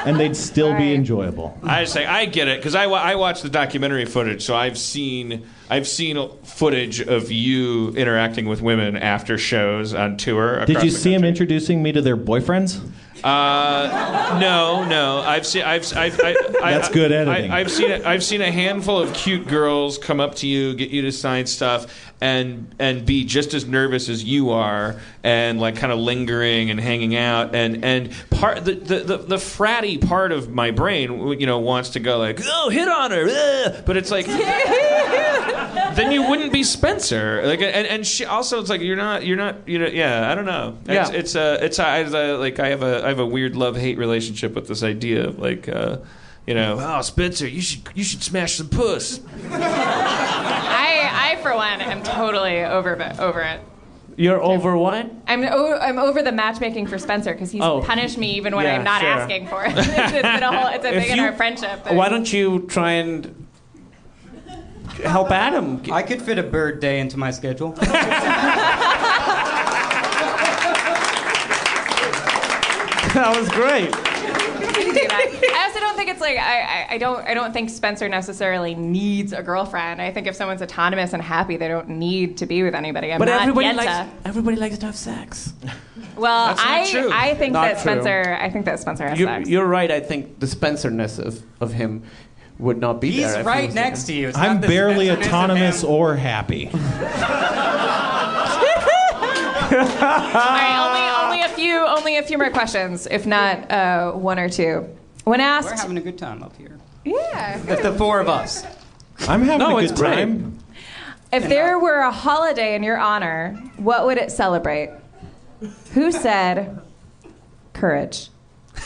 and they'd still be enjoyable. I say I get it because I, I watched the documentary footage, so I've seen I've seen footage of you interacting with women after shows on tour. Did you see him introducing me to their boyfriends? Uh, no, no. I've seen. I've. I've I, I, That's good editing. I, have seen. I've seen a handful of cute girls come up to you, get you to sign stuff, and and be just as nervous as you are, and like kind of lingering and hanging out, and and part the the, the, the fratty part of my brain, you know, wants to go like, oh, hit on her, ugh," but it's like. <laughs> then you wouldn't be Spencer. Like, and and she also, it's like you're not, you're not, you know, yeah. I don't know. It's, Yeah. it's uh, it's I, I, like I have a I have a weird love hate relationship with this idea of like, uh, you know, oh Spencer, you should you should smash some puss. I, I for one, am totally over over it. You're over what? I'm o- I'm over the matchmaking for Spencer because he's Oh. punished me even when Yeah, I'm not sure. asking for it. it's, <laughs> it's been a whole, it's a If thing in you- our friendship. that- Why don't you try and help Adam? I could fit a bird day into my schedule. <laughs> <laughs> that was great. I can do that. I also don't think it's like I, I, I don't I don't think Spencer necessarily needs a girlfriend. I think if someone's autonomous and happy, they don't need to be with anybody. I'm But not everybody Yenta. likes everybody likes to have sex. <laughs> Well, That's not I true. I think Not that true. Spencer I think that Spencer has You're, sex. you're right. I think the Spencer-ness of, of him would not be He's there. if he right was next there. to you. It's I'm not the barely Spencer-ness of autonomous him. or happy. <laughs> All right, only only a few only a few more questions, if not uh, one or two. When asked, We're having a good time up here. yeah. The, the four of us. I'm having No, a it's good great. time. If there were a holiday in your honor, what would it celebrate? Who said courage? <laughs>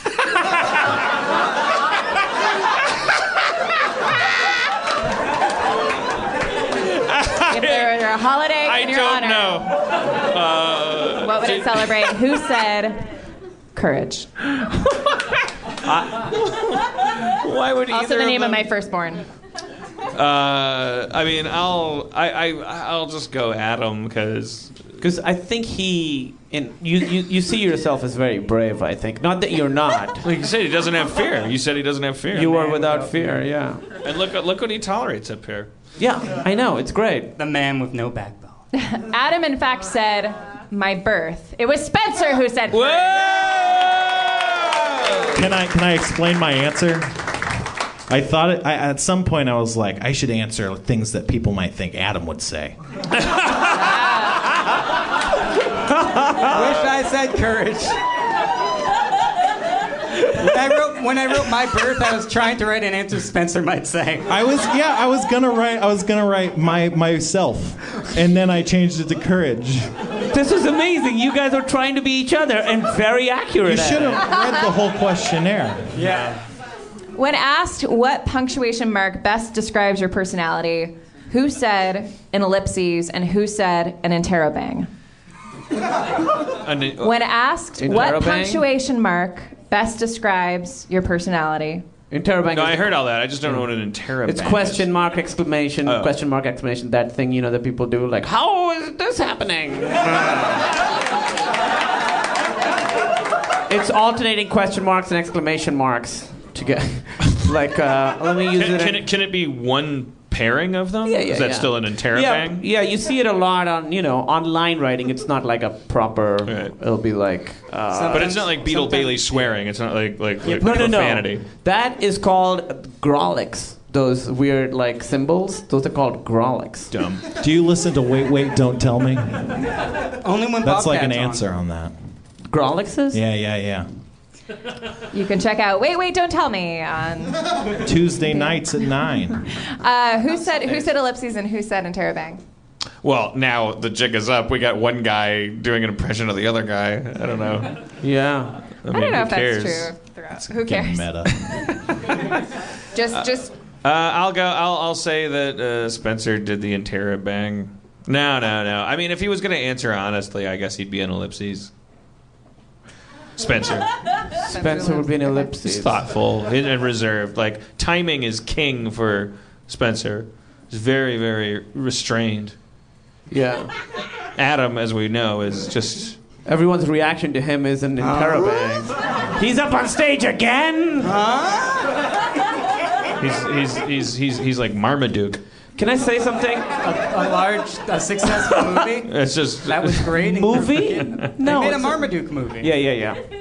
if there were a holiday I in your don't honor, know. Uh, what would it celebrate? Who said courage? <laughs> why would Also the name of them- my firstborn. Uh, I mean, I'll I, I I'll just go Adam because Because I think he, and you, you, you see yourself as very brave. I think not that you're not. <laughs> like you said, he doesn't have fear. You said he doesn't have fear. You are without fear. Yeah. and look look what he tolerates up here. Yeah, I know. It's great. The man with no backbone. <laughs> Adam, in fact, said my birth. It was Spencer who said Whoa! Can I can I explain my answer? I thought it, I, at some point I was like, I should answer things that people might think Adam would say. <laughs> Wish I said courage. When I, wrote, when I wrote my birth, I was trying to write an answer Spencer might say. I was yeah, I was gonna write I was gonna write my myself, and then I changed it to courage. This is amazing. You guys are trying to be each other and very accurate. You should have read the whole questionnaire. Yeah. When asked what punctuation mark best describes your personality, who said an ellipses and who said an interrobang? When asked what punctuation mark best describes your personality, Interrobang. No, is I heard all that. I just don't know what an interrobang It's question mark exclamation Oh. question mark exclamation that thing you know that people do like how is this happening? it's alternating question marks and exclamation marks to get <laughs> like uh, let me use Can, it. can in- it can it be one pairing of them? Yeah, yeah, Is that yeah. still an yeah, interrobang? yeah, you see it a lot on you know online writing. It's not like a proper. It'll be like. Uh, but it's not like Beetle Bailey swearing. It's not like like, like no, no, no. profanity. That is called grawlix. Those weird like symbols. Those are called grawlix. Dumb. Do you listen to Wait, Wait, Don't Tell Me? Only when That's like an Bobcat's on. answer on that. Grawlix is? Yeah, yeah, yeah. You can check out Wait, Wait, Don't Tell Me on. Tuesday nights at 9. Uh, who said who said ellipses and who said interrobang? Well, now the jig is up. We got one guy doing an impression of the other guy. I don't know. Yeah. I, I, don't know if cares? that's true. Throughout. Who cares? meta. <laughs> Just just Uh, I'll go. I'll, I'll say that uh, Spencer did the interrobang. No, no, no. I mean, if he was going to answer honestly, I guess he'd be an ellipses. Spencer. Spencer would be an ellipsis. He's thoughtful and and reserved. Like timing is king for Spencer. He's very, very restrained. Yeah. Adam, as we know, is just Everyone's reaction to him is an interrobang. He's up on stage again. Huh? he's he's he's he's, he's like Marmaduke. Can I say something? A, a large, a successful <laughs> movie. It's just That was great. Movie? <laughs> They No. made a it's Marmaduke movie. Yeah, yeah, yeah.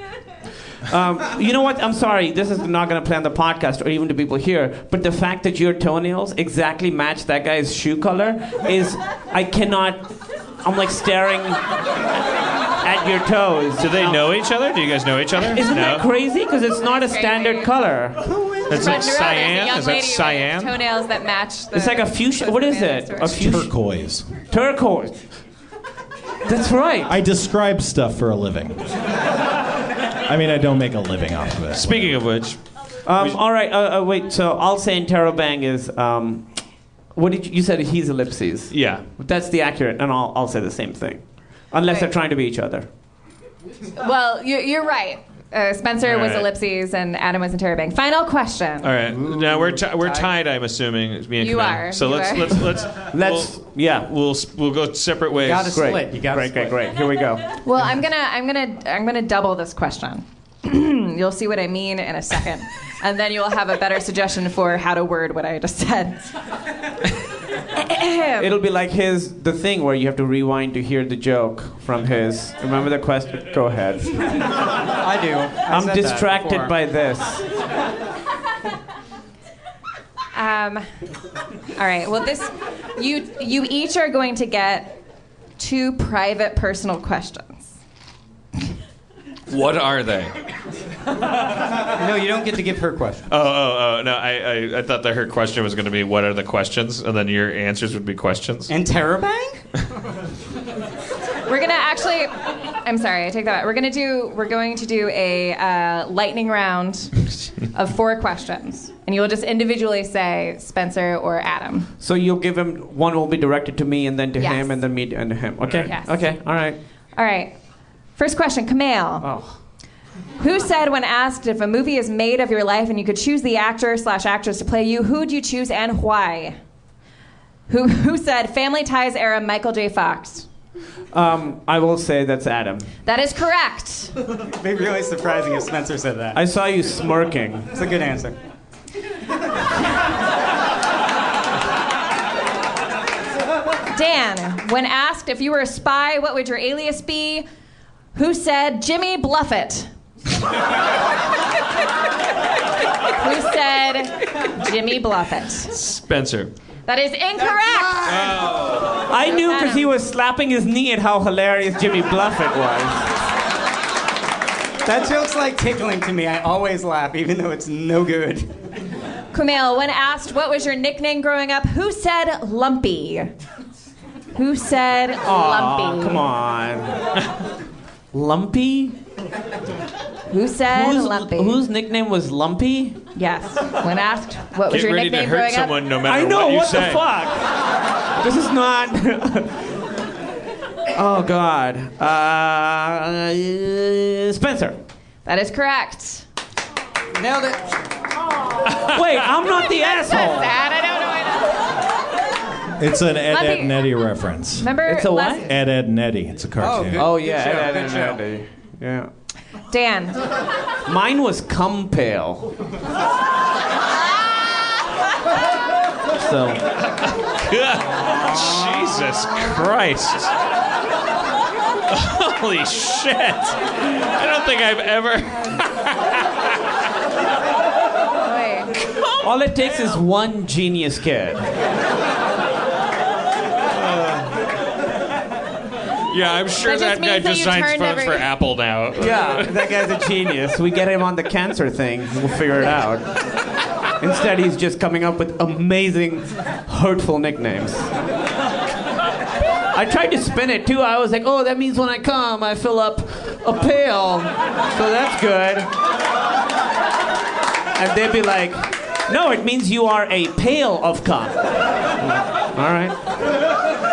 Um, you know what? I'm sorry. This is not going to play on the podcast or even to people here. But the fact that your toenails exactly match that guy's shoe color is, I cannot. I'm like staring at your toes. Do they know each other? Do you guys know each other? Isn't no. that crazy? Because it's not a standard color. That's like it. Cyan. Is that cyan? Toenails that match. The It's like a fuchsia. What is it? A fuchsia. Turquoise. Turquoise. That's right. I describe stuff for a living. I mean, I don't make a living off of it. Speaking of which, Um, all right. Uh, uh, wait. So I'll say interrobang is. Um, what did you, you said? He's ellipses. yeah. That's the accurate, and I'll, I'll say the same thing, unless they're trying to be each other. Well, you, you're right. Uh, Spencer All was right. ellipses and Adam was interrobang. Final question. All right. now we're t- we're tied. I'm assuming. Me and You Kumail. are, So you let's, are. let's let's <laughs> Let's. We'll, yeah. we'll s- we'll go separate ways. gotta Great. split. You gotta great. Great. split. Great. Here we go. <laughs> Well, I'm gonna I'm gonna I'm gonna double this question. <clears throat> you'll see what I mean in a second, and then you'll have a better suggestion for how to word what I just said. <laughs> It'll be like his the thing where you have to rewind to hear the joke from his. Remember the question? Go ahead. <laughs> I do. I I'm distracted by this. Um, all right. Well, this you you each are going to get two private personal questions. What are they? No, you don't get to give her questions. Oh, oh, oh! No, I, I, I thought that her question was going to be, "What are the questions?" and then your answers would be questions. And Terrabang? We're gonna actually. I'm sorry. I take that back. We're gonna do. We're going to do a uh, lightning round of four questions, and you will just individually say Spencer or Adam. So you'll give him one will be directed to me and then to Yes. him and then me and to him. Okay. Yes. Okay. All right. All right. First question, Kumail. Oh. Who said when asked if a movie is made of your life and you could choose the actor slash actress to play you, who would you choose and why? Who who said Family Ties era Michael J. Fox? Um, I will say that's Adam. That is correct. <laughs> It'd be really surprising if Spencer said that. I saw you smirking. It's a good answer. Dan, when asked if you were a spy, what would your alias be? Who said Jimmy Bluffett? Who said Jimmy Bluffett? Spencer. That is incorrect. I knew because he was slapping his knee at how hilarious Jimmy Bluffett was. That joke's like tickling to me. I always laugh, even though it's no good. Kumail, when asked what was your nickname growing up, who said Lumpy? Who said Aw, Lumpy? come on. <laughs> Lumpy? Who said Whose, Lumpy? whose nickname was Lumpy? Yes. When asked what was Get your ready to nickname hurt growing someone up, no matter I know, what you what, say. the fuck? This is not. <laughs> Oh God. Uh, Spencer. That is correct. Nailed it. Wait, I'm not the <laughs> asshole. sad. I don't know. It's an Ed, Let Ed and Eddie reference. Remember It's a what? Ed, Ed and Eddie. It's a oh, cartoon. Oh yeah, show, yeah, good yeah, show. yeah, yeah. Dan. Mine was cum pale. So <laughs> Jesus Christ. Holy shit. I don't think I've ever. <laughs> All it takes is one genius kid. Yeah, I'm sure That just that, guy means that just you signs turned phones every- for Apple now. Yeah, that guy's a genius. We get him on the cancer thing. We'll figure it out. Instead, he's just coming up with amazing, hurtful nicknames. I tried to spin it too. I was like, oh, that means when I come, I fill up a pail. So that's good. And they'd be like, no, it means you are a pail of cum. All right.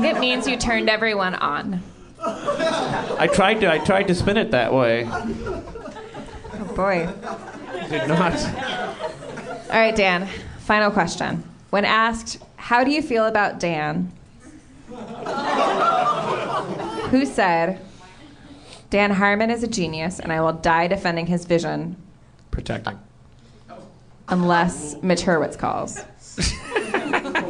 Think it means you turned everyone on. I tried to. I tried to spin it that way. Oh boy. Did not. All right, Dan. Final question. When asked, "How do you feel about Dan?" Who said, "Dan Harmon is a genius, and I will die defending his vision Protecting. unless Mitch Hurwitz calls." <laughs>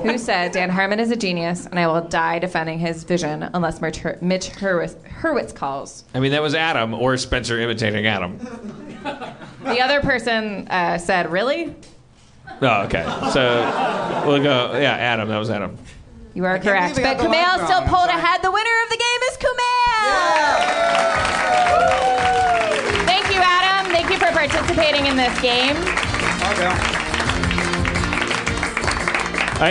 Who said Dan Harmon is a genius, and I will die defending his vision unless Mitch, Hur- Mitch Hurwitz, Hurwitz calls? I mean, that was Adam or Spencer imitating Adam. The other person uh, said, "Really?" Oh, okay. So we'll go. Yeah, Adam. That was Adam. You are correct. believe we But got the line Kumail wrong. still I'm pulled sorry. ahead. The winner of the game is Kumail. Thank you, Adam. Thank you for participating in this game. Uh,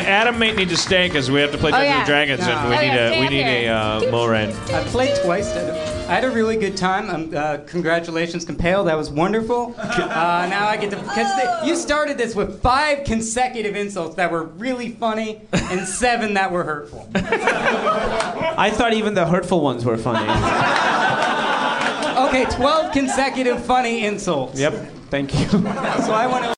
Adam may need to stay because we have to play Oh, Dungeons yeah. and Dragons, No. and we Oh, need yeah, a stay we up need here. a uh, Mulrain. I played twice. I had a really good time. Um, uh, congratulations, Compale. That was wonderful. <laughs> Uh, now I get to because you started this with five consecutive insults that were really funny and <laughs> seven that were hurtful. I thought even the hurtful ones were funny. <laughs> Okay, twelve consecutive funny insults. yep. Thank you. So I want to.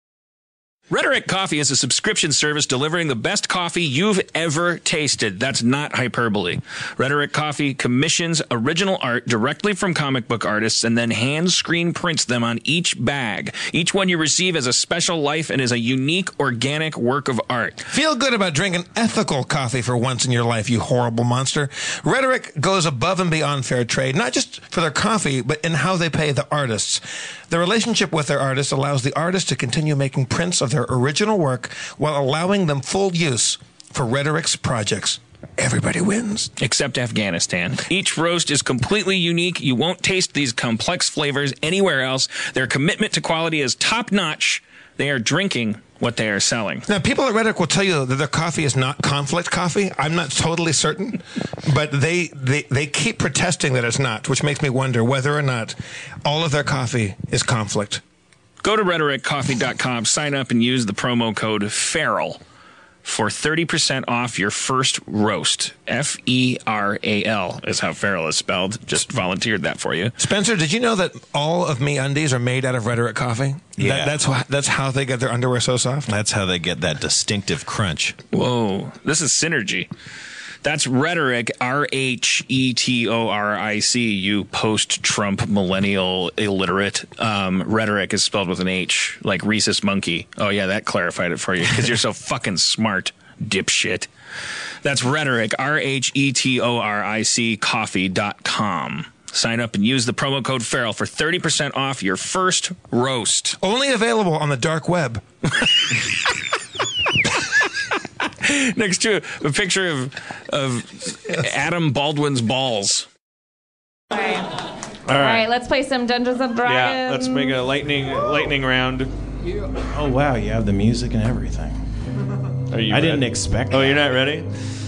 Rhetoric Coffee is a subscription service delivering the best coffee you've ever tasted. That's not hyperbole. Rhetoric Coffee commissions original art directly from comic book artists and then hand screen prints them on each bag. Each one you receive has a special life and is a unique organic work of art. Feel good about drinking ethical coffee for once in your life, you horrible monster. Rhetoric goes above and beyond fair trade, not just for their coffee, but in how they pay the artists. The relationship with their artists allows the artist to continue making prints of their original work while allowing them full use for Rhetoric's projects. Everybody wins. Except Afghanistan. Each roast is completely unique. You won't taste these complex flavors anywhere else. Their commitment to quality is top notch. They are drinking what they are selling. Now, people at Rhetoric will tell you that their coffee is not conflict coffee. I'm not totally certain, but they, they, they keep protesting that it's not, which makes me wonder whether or not all of their coffee is conflict. Go to rhetoriccoffee.com, sign up, and use the promo code FERAL for 30% off your first roast. F E R A L is how feral is spelled. Just volunteered that for you. Spencer, did you know that all of me undies are made out of Rhetoric coffee? Yeah. That, that's, why, that's how they get their underwear so soft? That's how they get that distinctive crunch. Whoa, this is synergy. That's rhetoric, R H E T O R I C, you post Trump millennial illiterate. Um, rhetoric is spelled with an H, like rhesus monkey. Oh, yeah, that clarified it for you because you're so <laughs> fucking smart, dipshit. That's rhetoric, R H E T O R I C, coffee.com. Sign up and use the promo code Feral for 30% off your first roast. Only available on the dark web. <laughs> <laughs> next to a picture of of Adam Baldwin's balls. All right. All All right, right. let's play some Dungeons and Dragons. Yeah, let's make a lightning lightning round. Oh wow, you have the music and everything. Are you I didn't expect. Oh, that. you're not ready?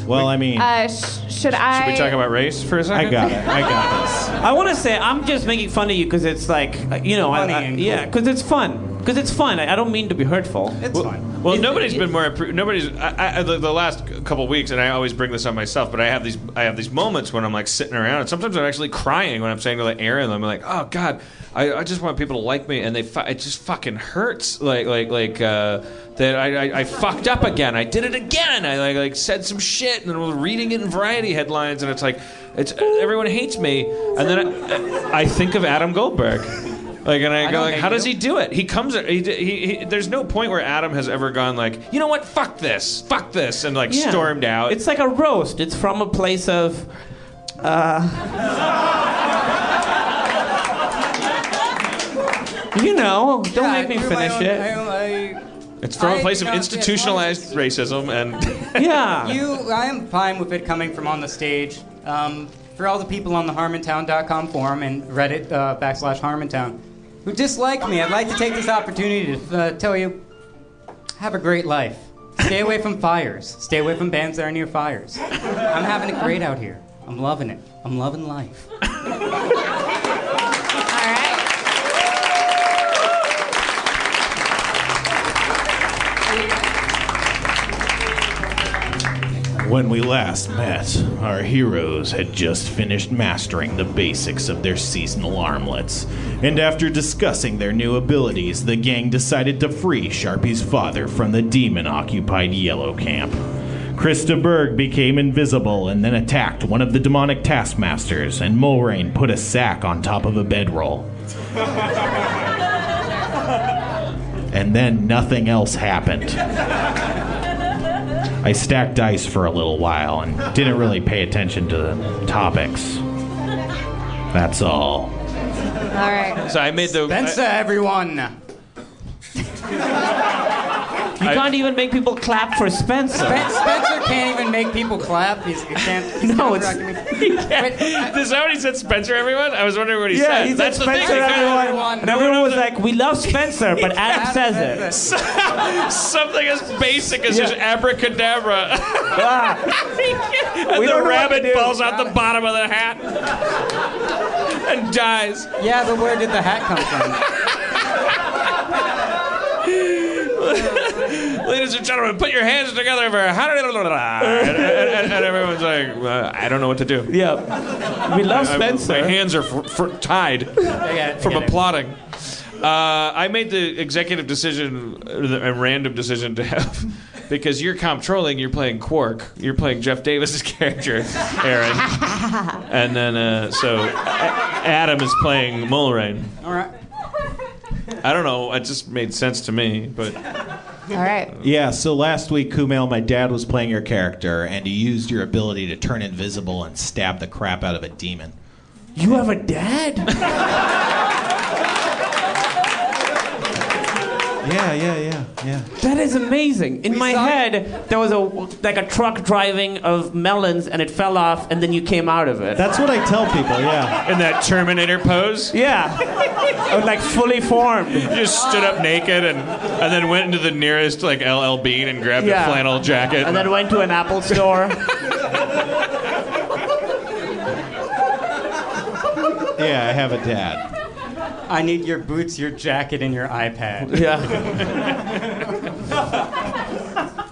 Well, I mean, Uh, sh- should I? Should we talk about race for a second? I got it. I got <laughs> this. I want to say I'm just making fun of you because it's like uh, you know, I, Funny I- and yeah, because it's fun. Because it's fun. I, I don't mean to be hurtful. It's well, fine. Well, It- nobody's it- been more. Nobody's. I, I, the, the last couple weeks, and I always bring this on myself. But I have these. I have these moments when I'm like sitting around, and sometimes I'm actually crying when I'm saying to like Erin. I'm like, oh God, I, I just want people to like me, and they. Fu- it just fucking hurts. Like like like uh, that. I, I I fucked up again. I did it again. I like like said some shit, and then we're reading it in Variety headlines, and it's like, it's everyone hates me, and then I, I think of Adam Goldberg. Like and I, I go like, hate how does he do it? He comes. He, he, he, there's no point where Adam has ever gone like, you know what? Fuck this. Fuck this, and like Yeah. stormed out. It's like a roast. It's from a place of. Uh, <laughs> you know, don't Yeah, make me I do my finish own- it. I- I- it's from a I- place of know, institutionalized racism, and <laughs> yeah. You, I am fine with it coming from on the stage. Um, for all the people on the Harmontown.com forum and Reddit uh, backslash Harmontown who dislike me, I'd like to take this opportunity to uh, tell you, have a great life. Stay away from fires. Stay away from bands that are near fires. I'm having it great out here. I'm loving it. I'm loving life. When we last met, our heroes had just finished mastering the basics of their seasonal armlets. And after discussing their new abilities, the gang decided to free Sharpie's father from the demon occupied Yellow Camp. Krista Berg became invisible and then attacked one of the demonic taskmasters, and Mulrain put a sack on top of a bedroll. <laughs> and then nothing else happened. I stacked dice for a little while and didn't really pay attention to the topics. That's all. All right. so I made the. Spencer, everyone. <laughs> You can't even make people clap for Spencer. Spen- Spencer can't even make people clap. He's, he can't. He's No, it's- counteracting me. <laughs> Wait, Is that what said, Spencer? Everyone? I was wondering what he yeah, said. he said That's the Spencer, thing. everyone. And everyone was like, we love Spencer, but Adam says it. <laughs> Something as basic as just abracadabra, Ah, <laughs> and We the don't know what rabbit do. falls out the bottom of the hat and dies. Yeah, but where did the hat come from? Ladies and gentlemen, put your hands together for and, and, and, and everyone's like, uh, I don't know what to do. yeah. We love I- Spencer. my hands are f- f- tied I got it, from I got it. applauding. Uh, I made the executive decision, uh, a random decision to have, <laughs> because you're comptrolling, you're playing Quark, you're playing Jeff Davis's <laughs> character, Erin, <laughs> and then uh, so A- Adam is playing Mulrain. All right. I don't know, it just made sense to me, but All right. Yeah, so last week, Kumail, my dad was playing your character, and you used your ability to turn invisible and stab the crap out of a demon. You have a dad? <laughs> Yeah, yeah, yeah, yeah. That is amazing. In my saw- head, there was a like a truck driving of melons, and it fell off, and then you came out of it. That's what I tell people, yeah. in that Terminator pose, yeah, I was like fully formed. you just stood up naked and and then went into the nearest like LL Bean and grabbed Yeah. a flannel jacket. And then went to an Apple store. <laughs> Yeah, I have a dad. I need your boots, your jacket, and your iPad. <laughs> Yeah. <laughs>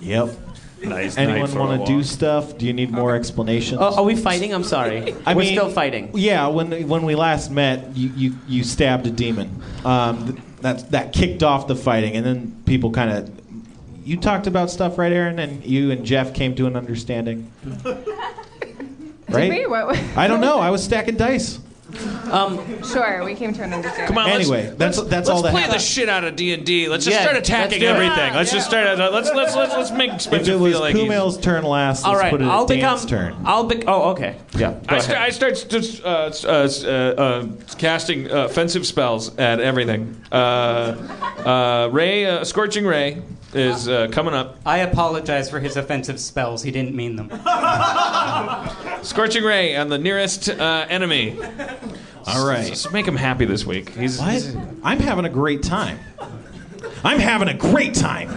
Yep. nice. night Anyone want to do stuff? Do you need more explanations? Oh, are we fighting? I'm sorry. <laughs> I We're mean- still fighting. Yeah, when when we last met, you you, you stabbed a demon. Um, th- that that kicked off the fighting, and then people kind of. You talked about stuff, right, Erin? And you and Jeff came to an understanding, right? Did we? What? I don't know. I was stacking dice. Sure, we came to an understanding. Come on, let's- Anyway, that's that's Let's all that play the happened. shit out of D and D. Let's just Yeah, start let's attacking do it. everything. Let's just start. uh, Let's let's let's let's make If Spencer it was feel like he's. Kumail's turn last, All let's right, put it I'll at Dan's become. turn. I'll be. Oh, okay. Yeah. Go I, ahead. st- I start just uh, s- uh, s- uh, uh, casting uh, offensive spells at everything. Uh, uh, Ray, uh, scorching ray, is uh, coming up. I apologize for his offensive spells. He didn't mean them. <laughs> Scorching ray on the nearest uh, enemy. All right. Just make him happy this week. He's, What? he's- I'm having a great time. I'm having a great time.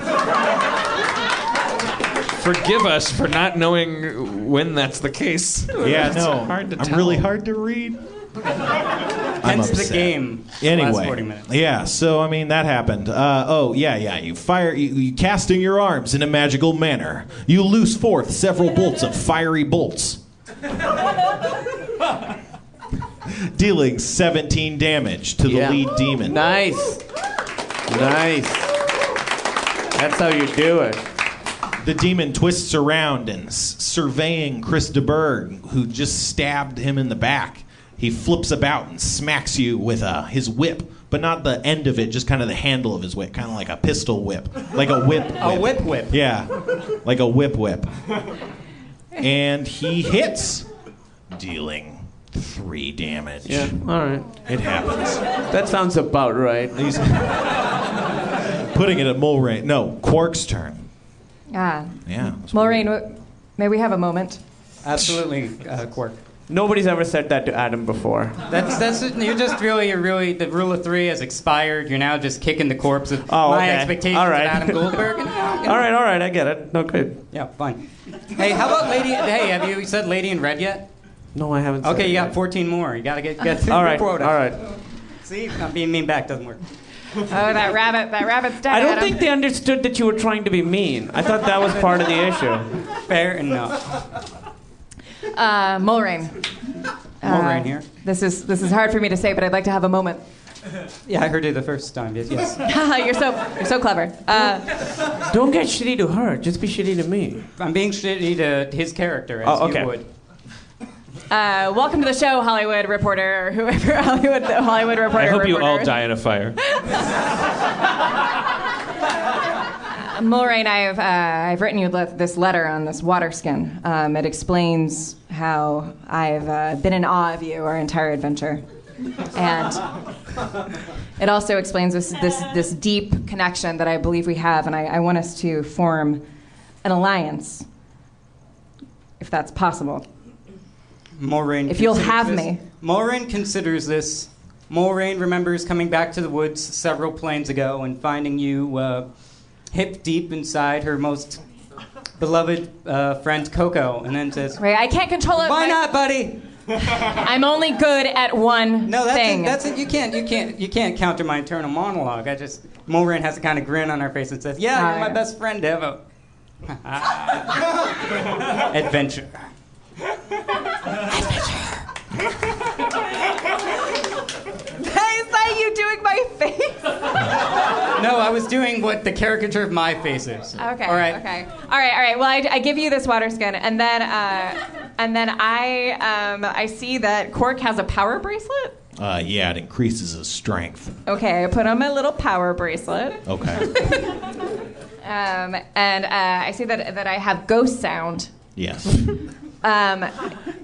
forgive us for not knowing when that's the case. Yeah, It's no. hard to I'm tell. really hard to read. I'm Hence the upset. game. Anyway, Last 40 minutes. yeah. So I mean that happened. Uh, oh yeah, yeah. You fire, you, you casting your arms in a magical manner. You loose forth several bolts of fiery bolts, <laughs> dealing 17 damage to the Yeah. lead demon. Nice. Nice. That's how you do it. The demon twists around and s- surveying Chris DeBerg, who just stabbed him in the back. He flips about and smacks you with uh, his whip, but not the end of it, just kind of the handle of his whip, kind of like a pistol whip, like a whip. A whip whip. Yeah, like a whip whip. And he hits, dealing three damage. Yeah. All right. It happens. That sounds about right. He's putting it at Mulray. No, Quark's turn. Ah. Yeah. Maureen, w- may we have a moment? Absolutely, uh, Quark. Nobody's ever said that to Adam before. That's that's you're just really you're really the rule of three has expired. You're now just kicking the corpse of Oh, my okay. expectations All right. of Adam Goldberg. And, All right, all right, I get it. No good. Yeah, fine. Hey, how about Lady? Hey, have you said Lady in Red yet? No, I haven't. said Okay, it you yet. got 14 more. You gotta get get <laughs> through all right, quota. All right. See, not being mean back doesn't work. Oh, that rabbit, that rabbit's dead. I don't Adam. think they understood that you were trying to be mean. I thought that was part of the issue. Fair enough. Uh, Mulrain. <laughs> Mulrain Uh, here. This is this is hard for me to say, but I'd like to have a moment. <laughs> Yeah, I heard you the first time. Yes. yes. <laughs> you're so you're so clever. Uh, Don't get shitty to her. Just be shitty to me. I'm being shitty to his character, as Oh, okay. you would. uh, welcome to the show, Hollywood reporter, or whoever Hollywood Hollywood reporter. I hope you all die in a fire. Uh, Mulrain, I've, uh, I've written you this letter on this water skin. Um, it explains how I've uh, been in awe of you our entire adventure. And it also explains this, this, this deep connection that I believe we have, and I, I want us to form an alliance, if that's possible. Moraine. If you'll have this- me. Moraine considers this. Moraine remembers coming back to the woods several planes ago and finding you uh, hip deep inside her most beloved uh, friend Coco, and then says, Right, I can't control it. "Why My- not, buddy?" <laughs> I'm only good at one No, that's thing. it. That's it. You can't. You can't. You can't counter my internal monologue. I just Moraine has a kind of grin on her face and says, "Yeah, you're my best friend ever." <laughs> Adventure. Adventure. <laughs> Is that you doing my face? <laughs> No, I was doing what the caricature of my face is. Okay. All right. Okay. All right. All right. Well, I, I give you this water skin, and then uh, and then I um, I see that Quark has a power bracelet. Uh, yeah, it increases his strength. Okay, I put on my little power bracelet, Okay. <laughs> um, and uh, I see that that I have ghost sound. yes. <laughs> Um,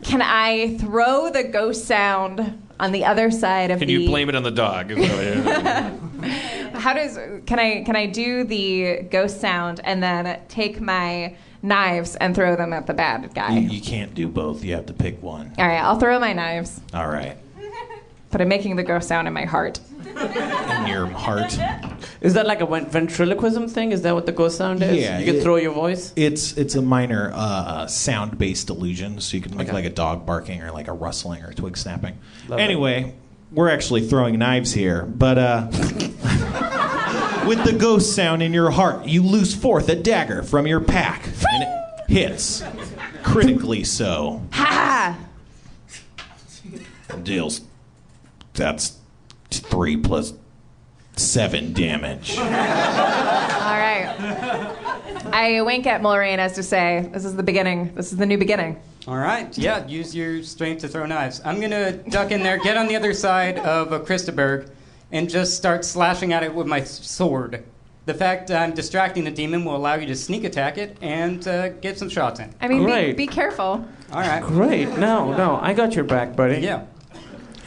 can I throw the ghost sound on the other side of Can the? you blame it on the dog? Is what- <laughs> How does can I can I do the ghost sound and then take my knives and throw them at the bad guy? You, you can't do both. You have to pick one. All right, I'll throw my knives, All right. but I'm making the ghost sound in my heart. <laughs> In your heart. Is that like a ventriloquism thing? Is that what the ghost sound is? Yeah, You can it- throw your voice? It's it's a minor uh, sound-based illusion, so you can make Okay. like a dog barking or like a rustling or a twig snapping. Love it. anyway, we're actually throwing knives here, but uh, <laughs> with the ghost sound in your heart, you loose forth a dagger from your pack, and it hits critically so. Ha! Deals. That's three plus seven damage. All right. I wink at Mulrain as to say, "This is the beginning. This is the new beginning." All right. Yeah. Use your strength to throw knives. I'm gonna duck in there, get on the other side of uh, Christaberg, and just start slashing at it with my sword. The fact I'm distracting the demon will allow you to sneak attack it and uh, get some shots in. I mean, be, Great. be careful. All right. Great. No, no, I got your back, buddy. Yeah.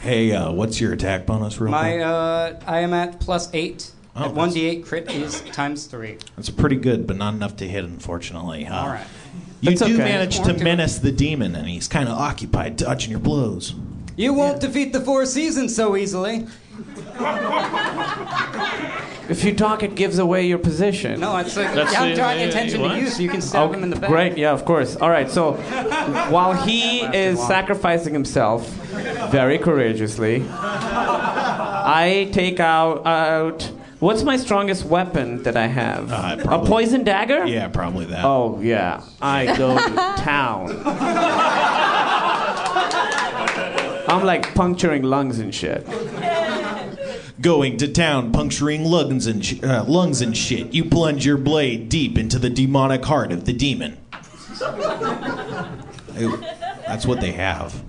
Hey, uh, what's your attack bonus, real My quick? uh, I am at plus eight. Oh, at one d8 crit is times three. That's pretty good, but not enough to hit, unfortunately. Uh, All right. You That's do okay. manage to menace the demon, and he's kind of occupied dodging your blows. You won't defeat the four seasons so easily. <laughs> If you talk, it gives away your position. No, it's like That's yeah, I'm the- drawing uh, attention what? to you so you can stab him in the back. Great, yeah, of course. All right, so <laughs> while he is sacrificing himself very courageously, I take out out. What's my strongest weapon that I have? a poison dagger? Yeah, probably that. Oh yeah, I go to <laughs> town. I'm like puncturing lungs and shit. Going to town, puncturing lungs and sh- uh, lungs and shit. You plunge your blade deep into the demonic heart of the demon. Ew, <laughs> That's what they have.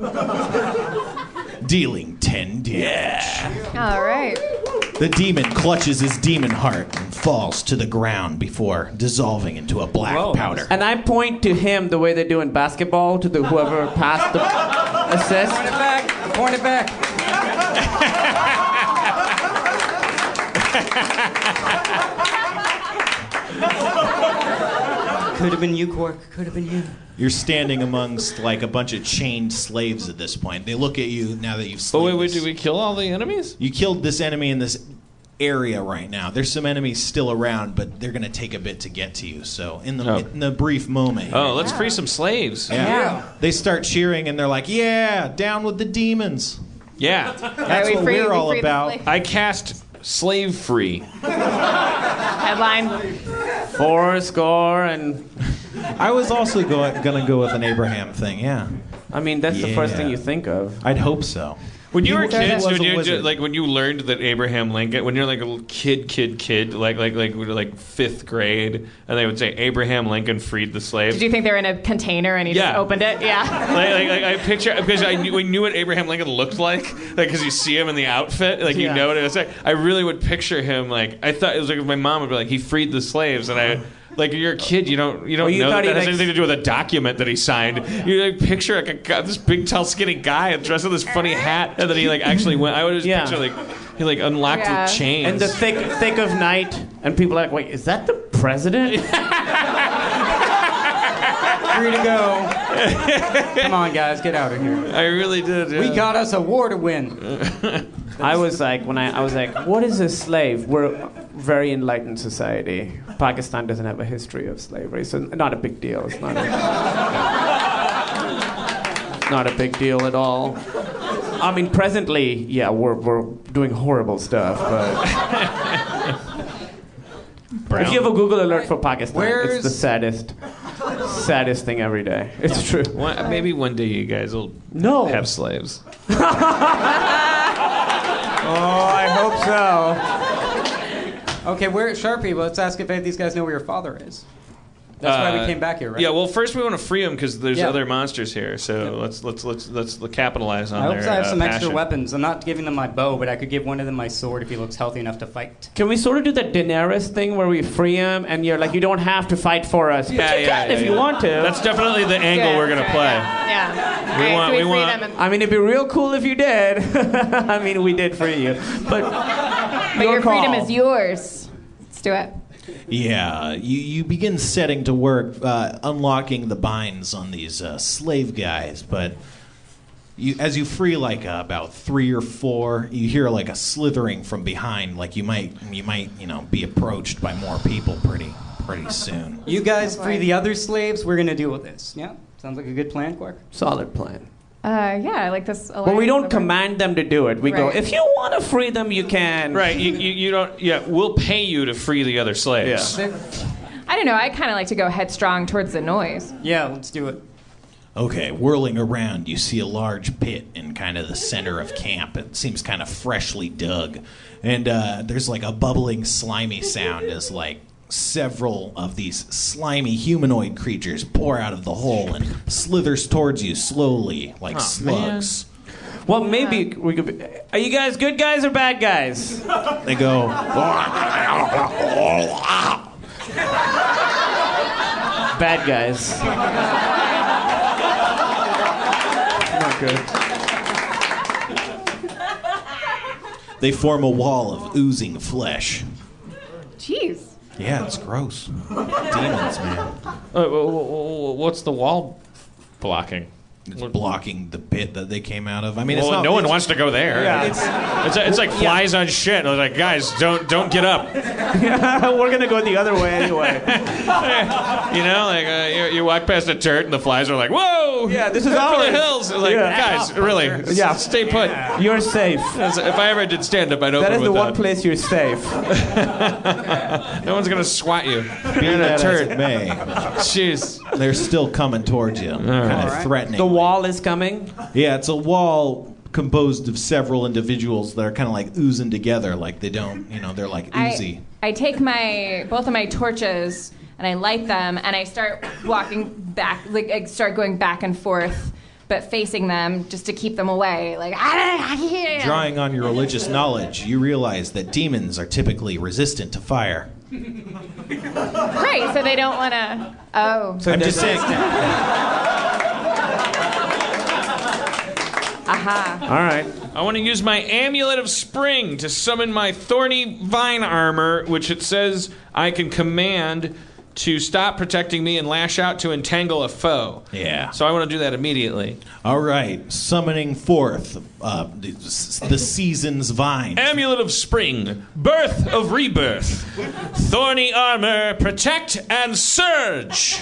Dealing 10 damage. All right. The demon clutches his demon heart and falls to the ground before dissolving into a black powder. And I point to him the way they do in basketball to the whoever passed the <laughs> assist. Point it back. Point it back. Could have been you, Quark. Could have been you. You're standing amongst like a bunch of chained slaves at this point. They look at you now that you've. But wait, wait, did we kill all the enemies? You killed this enemy in this area right now. There's some enemies still around, but they're gonna take a bit to get to you. So in the Oh. in the brief moment. Oh, let's free some slaves. Yeah. They start cheering and they're like, "Yeah, down with the demons." Yeah. That's what we're all about. I cast slave free. Headline. Four score and. <laughs> I was also go- gonna go with an Abraham thing. Yeah. I mean, that's the first Yeah. thing you think of. I'd hope so. When you He were kids, when a you wizard. like when you learned that Abraham Lincoln, when you're like a kid, kid, kid, like like like like fifth grade, and they would say Abraham Lincoln freed the slaves. Did you think they were in a container and he just opened it? Yeah. like, like, like I <laughs> picture because I knew, we knew what Abraham Lincoln looked like, like because you see him in the outfit, like you Yeah. know what it was like. I really would picture him like I thought it was like my mom would be like he freed the slaves, and I like you're a kid, you don't you don't Oh, you know thought that, that has like, anything to do with a document that he signed. You like picture like a guy, this big tall skinny guy dressed in this funny hat, and then he like actually went. I would just Yeah. picture like he like unlocked Yeah. the chains In the thick thick of night, and people are like, wait, is that the president? <laughs> Free to go. Come on, guys, get out of here. I really did. We got us a war to win. <laughs> I was like, when I, I was like, what is a slave? We're a very enlightened society. Pakistan doesn't have a history of slavery, so not a big deal. It's not a, not a big deal at all. I mean, presently, yeah, we're, we're doing horrible stuff, but. If you have a Google alert for Pakistan, it's the saddest, saddest thing every day. It's true. One, maybe one day you guys will No. have slaves. <laughs> Oh, I hope so. <laughs> Okay, where Sharpie? Let's ask if any of these guys know where your father is. That's why we Uh, came back here, right? Yeah. Well, first we want to free them because there's Yeah. other monsters here. So let's let's let's let's capitalize on I hope their I have uh, some extra weapons. I'm not giving them my bow, but I could give one of them my sword if he looks healthy enough to fight. Can we sort of do the Daenerys thing where we free him and you're like, you don't have to fight for us, but Yeah, you yeah, can yeah, if you want to. That's definitely the angle we're gonna play. Yeah. We All right, want- so we, we want- and, I mean, it'd be real cool if you did. <laughs> I mean, we did free you, but but your freedom call. is yours. Let's do it. Yeah, you, you begin setting to work, uh, unlocking the binds on these uh, slave guys. But you, as you free like uh, about three or four, you hear like a slithering from behind, like you might you might you know be approached by more people pretty pretty soon. You guys free the other slaves. We're gonna deal with this. Yeah, sounds like a good plan, Quark. solid plan. Uh, yeah, I like this. A lot. But we don't command them to do it. We go, Right. if you want to free them, you can. Right. You, you, you don't. Yeah. We'll pay you to free the other slaves. I don't know. I kind of like to go headstrong towards the noise. Yeah, let's do it. Okay, whirling around, you see a large pit in kind of the center of camp. It seems kind of freshly dug. And uh, there's like a bubbling, slimy sound as like several of these slimy humanoid creatures pour out of the hole and slithers towards you slowly like Oh, slugs. Well, maybe we could. Be, are you guys good guys or bad guys? They go, Bad guys. Not good. they form a wall of oozing flesh. Jeez. Yeah, it's gross. Demons, man. Uh, wh- wh- wh- what's the wall blocking? It's blocking the pit that they came out of. I mean, well, it's not, no one it's- wants to go there. Yeah. It's, it's, it's like flies on shit. They're like, guys, don't don't get up. <laughs> We're gonna go the other way anyway. <laughs> You know, like uh, you, you walk past a turret and the flies are like, whoa! Yeah, this is Up for ours. the hills. Like, Yeah. guys, really, Yeah. stay put. You're safe. If I ever did stand up, I'd open That is with the one that. place you're safe. <laughs> no one's gonna swat you. Be You're a that as turret. it. Jeez. They're still coming towards you, kind of threatening. The wall is coming. Yeah, it's a wall composed of several individuals that are kind of like oozing together, like they don't, you know, they're like oozy. I, I take my both of my torches and I light them and I start walking back, like I start going back and forth, but facing them just to keep them away. Like Drawing on your religious knowledge, you realize that demons are typically resistant to fire. <laughs> right, so they don't want to. Oh, So I'm just saying. <laughs> Aha. All right. I want to use my amulet of spring to summon my thorny vine armor, which it says I can command to stop protecting me and lash out to entangle a foe. Yeah. So I want to do that immediately. All right, summoning forth uh, the, the season's vine. Amulet of spring, birth of rebirth, thorny armor, protect and surge.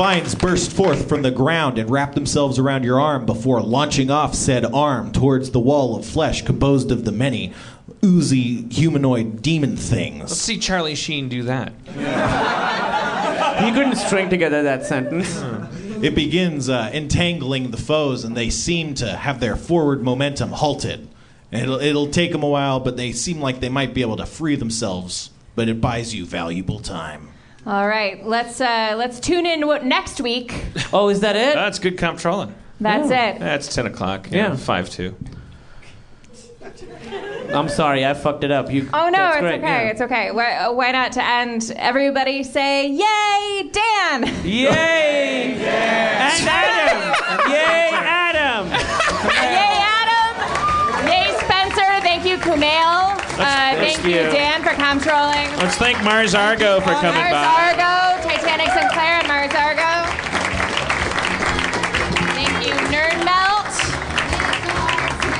Vines burst forth from the ground and wrap themselves around your arm before launching off said arm towards the wall of flesh composed of the many oozy humanoid demon things. Let's things. see Charlie Sheen do that. he couldn't string together that sentence. It begins uh, entangling the foes, and they seem to have their forward momentum halted. And It'll, it'll take them a while, but they seem like they might be able to free themselves. But it buys you valuable time. All right, let's uh, let's tune in what next week. Oh, is that it? That's good comptrolling. That's it. That's 10 o'clock. Yeah. Yeah, 5 2. I'm sorry, I fucked it up. You. Oh no, that's it's great, okay. yeah. It's okay. Why, uh, why not to end? Everybody say, "Yay, Dan!" Yay! <laughs> And Adam! <laughs> Yay, Adam! <laughs> Yay, Adam! Yay, Spencer! Thank you, Kumail. Uh, Thank you, you. Dan, for comptrolling. Let's thank Mars Argo for coming Mars by. Mars Argo, Titanic Sinclair, and Mars Argo. Thank you, NerdMelt.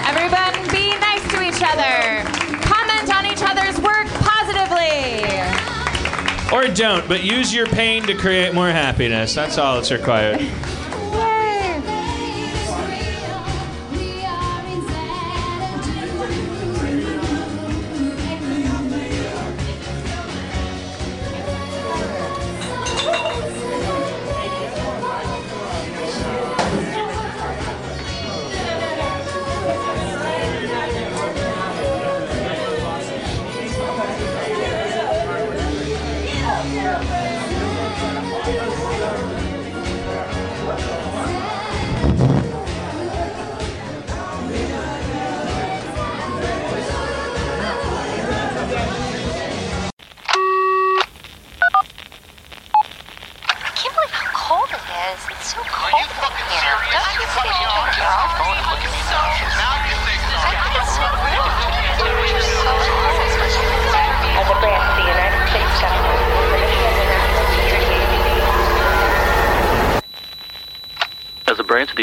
Everyone, be nice to each other. Comment on each other's work positively. Or don't, but use your pain to create more happiness. That's all that's required.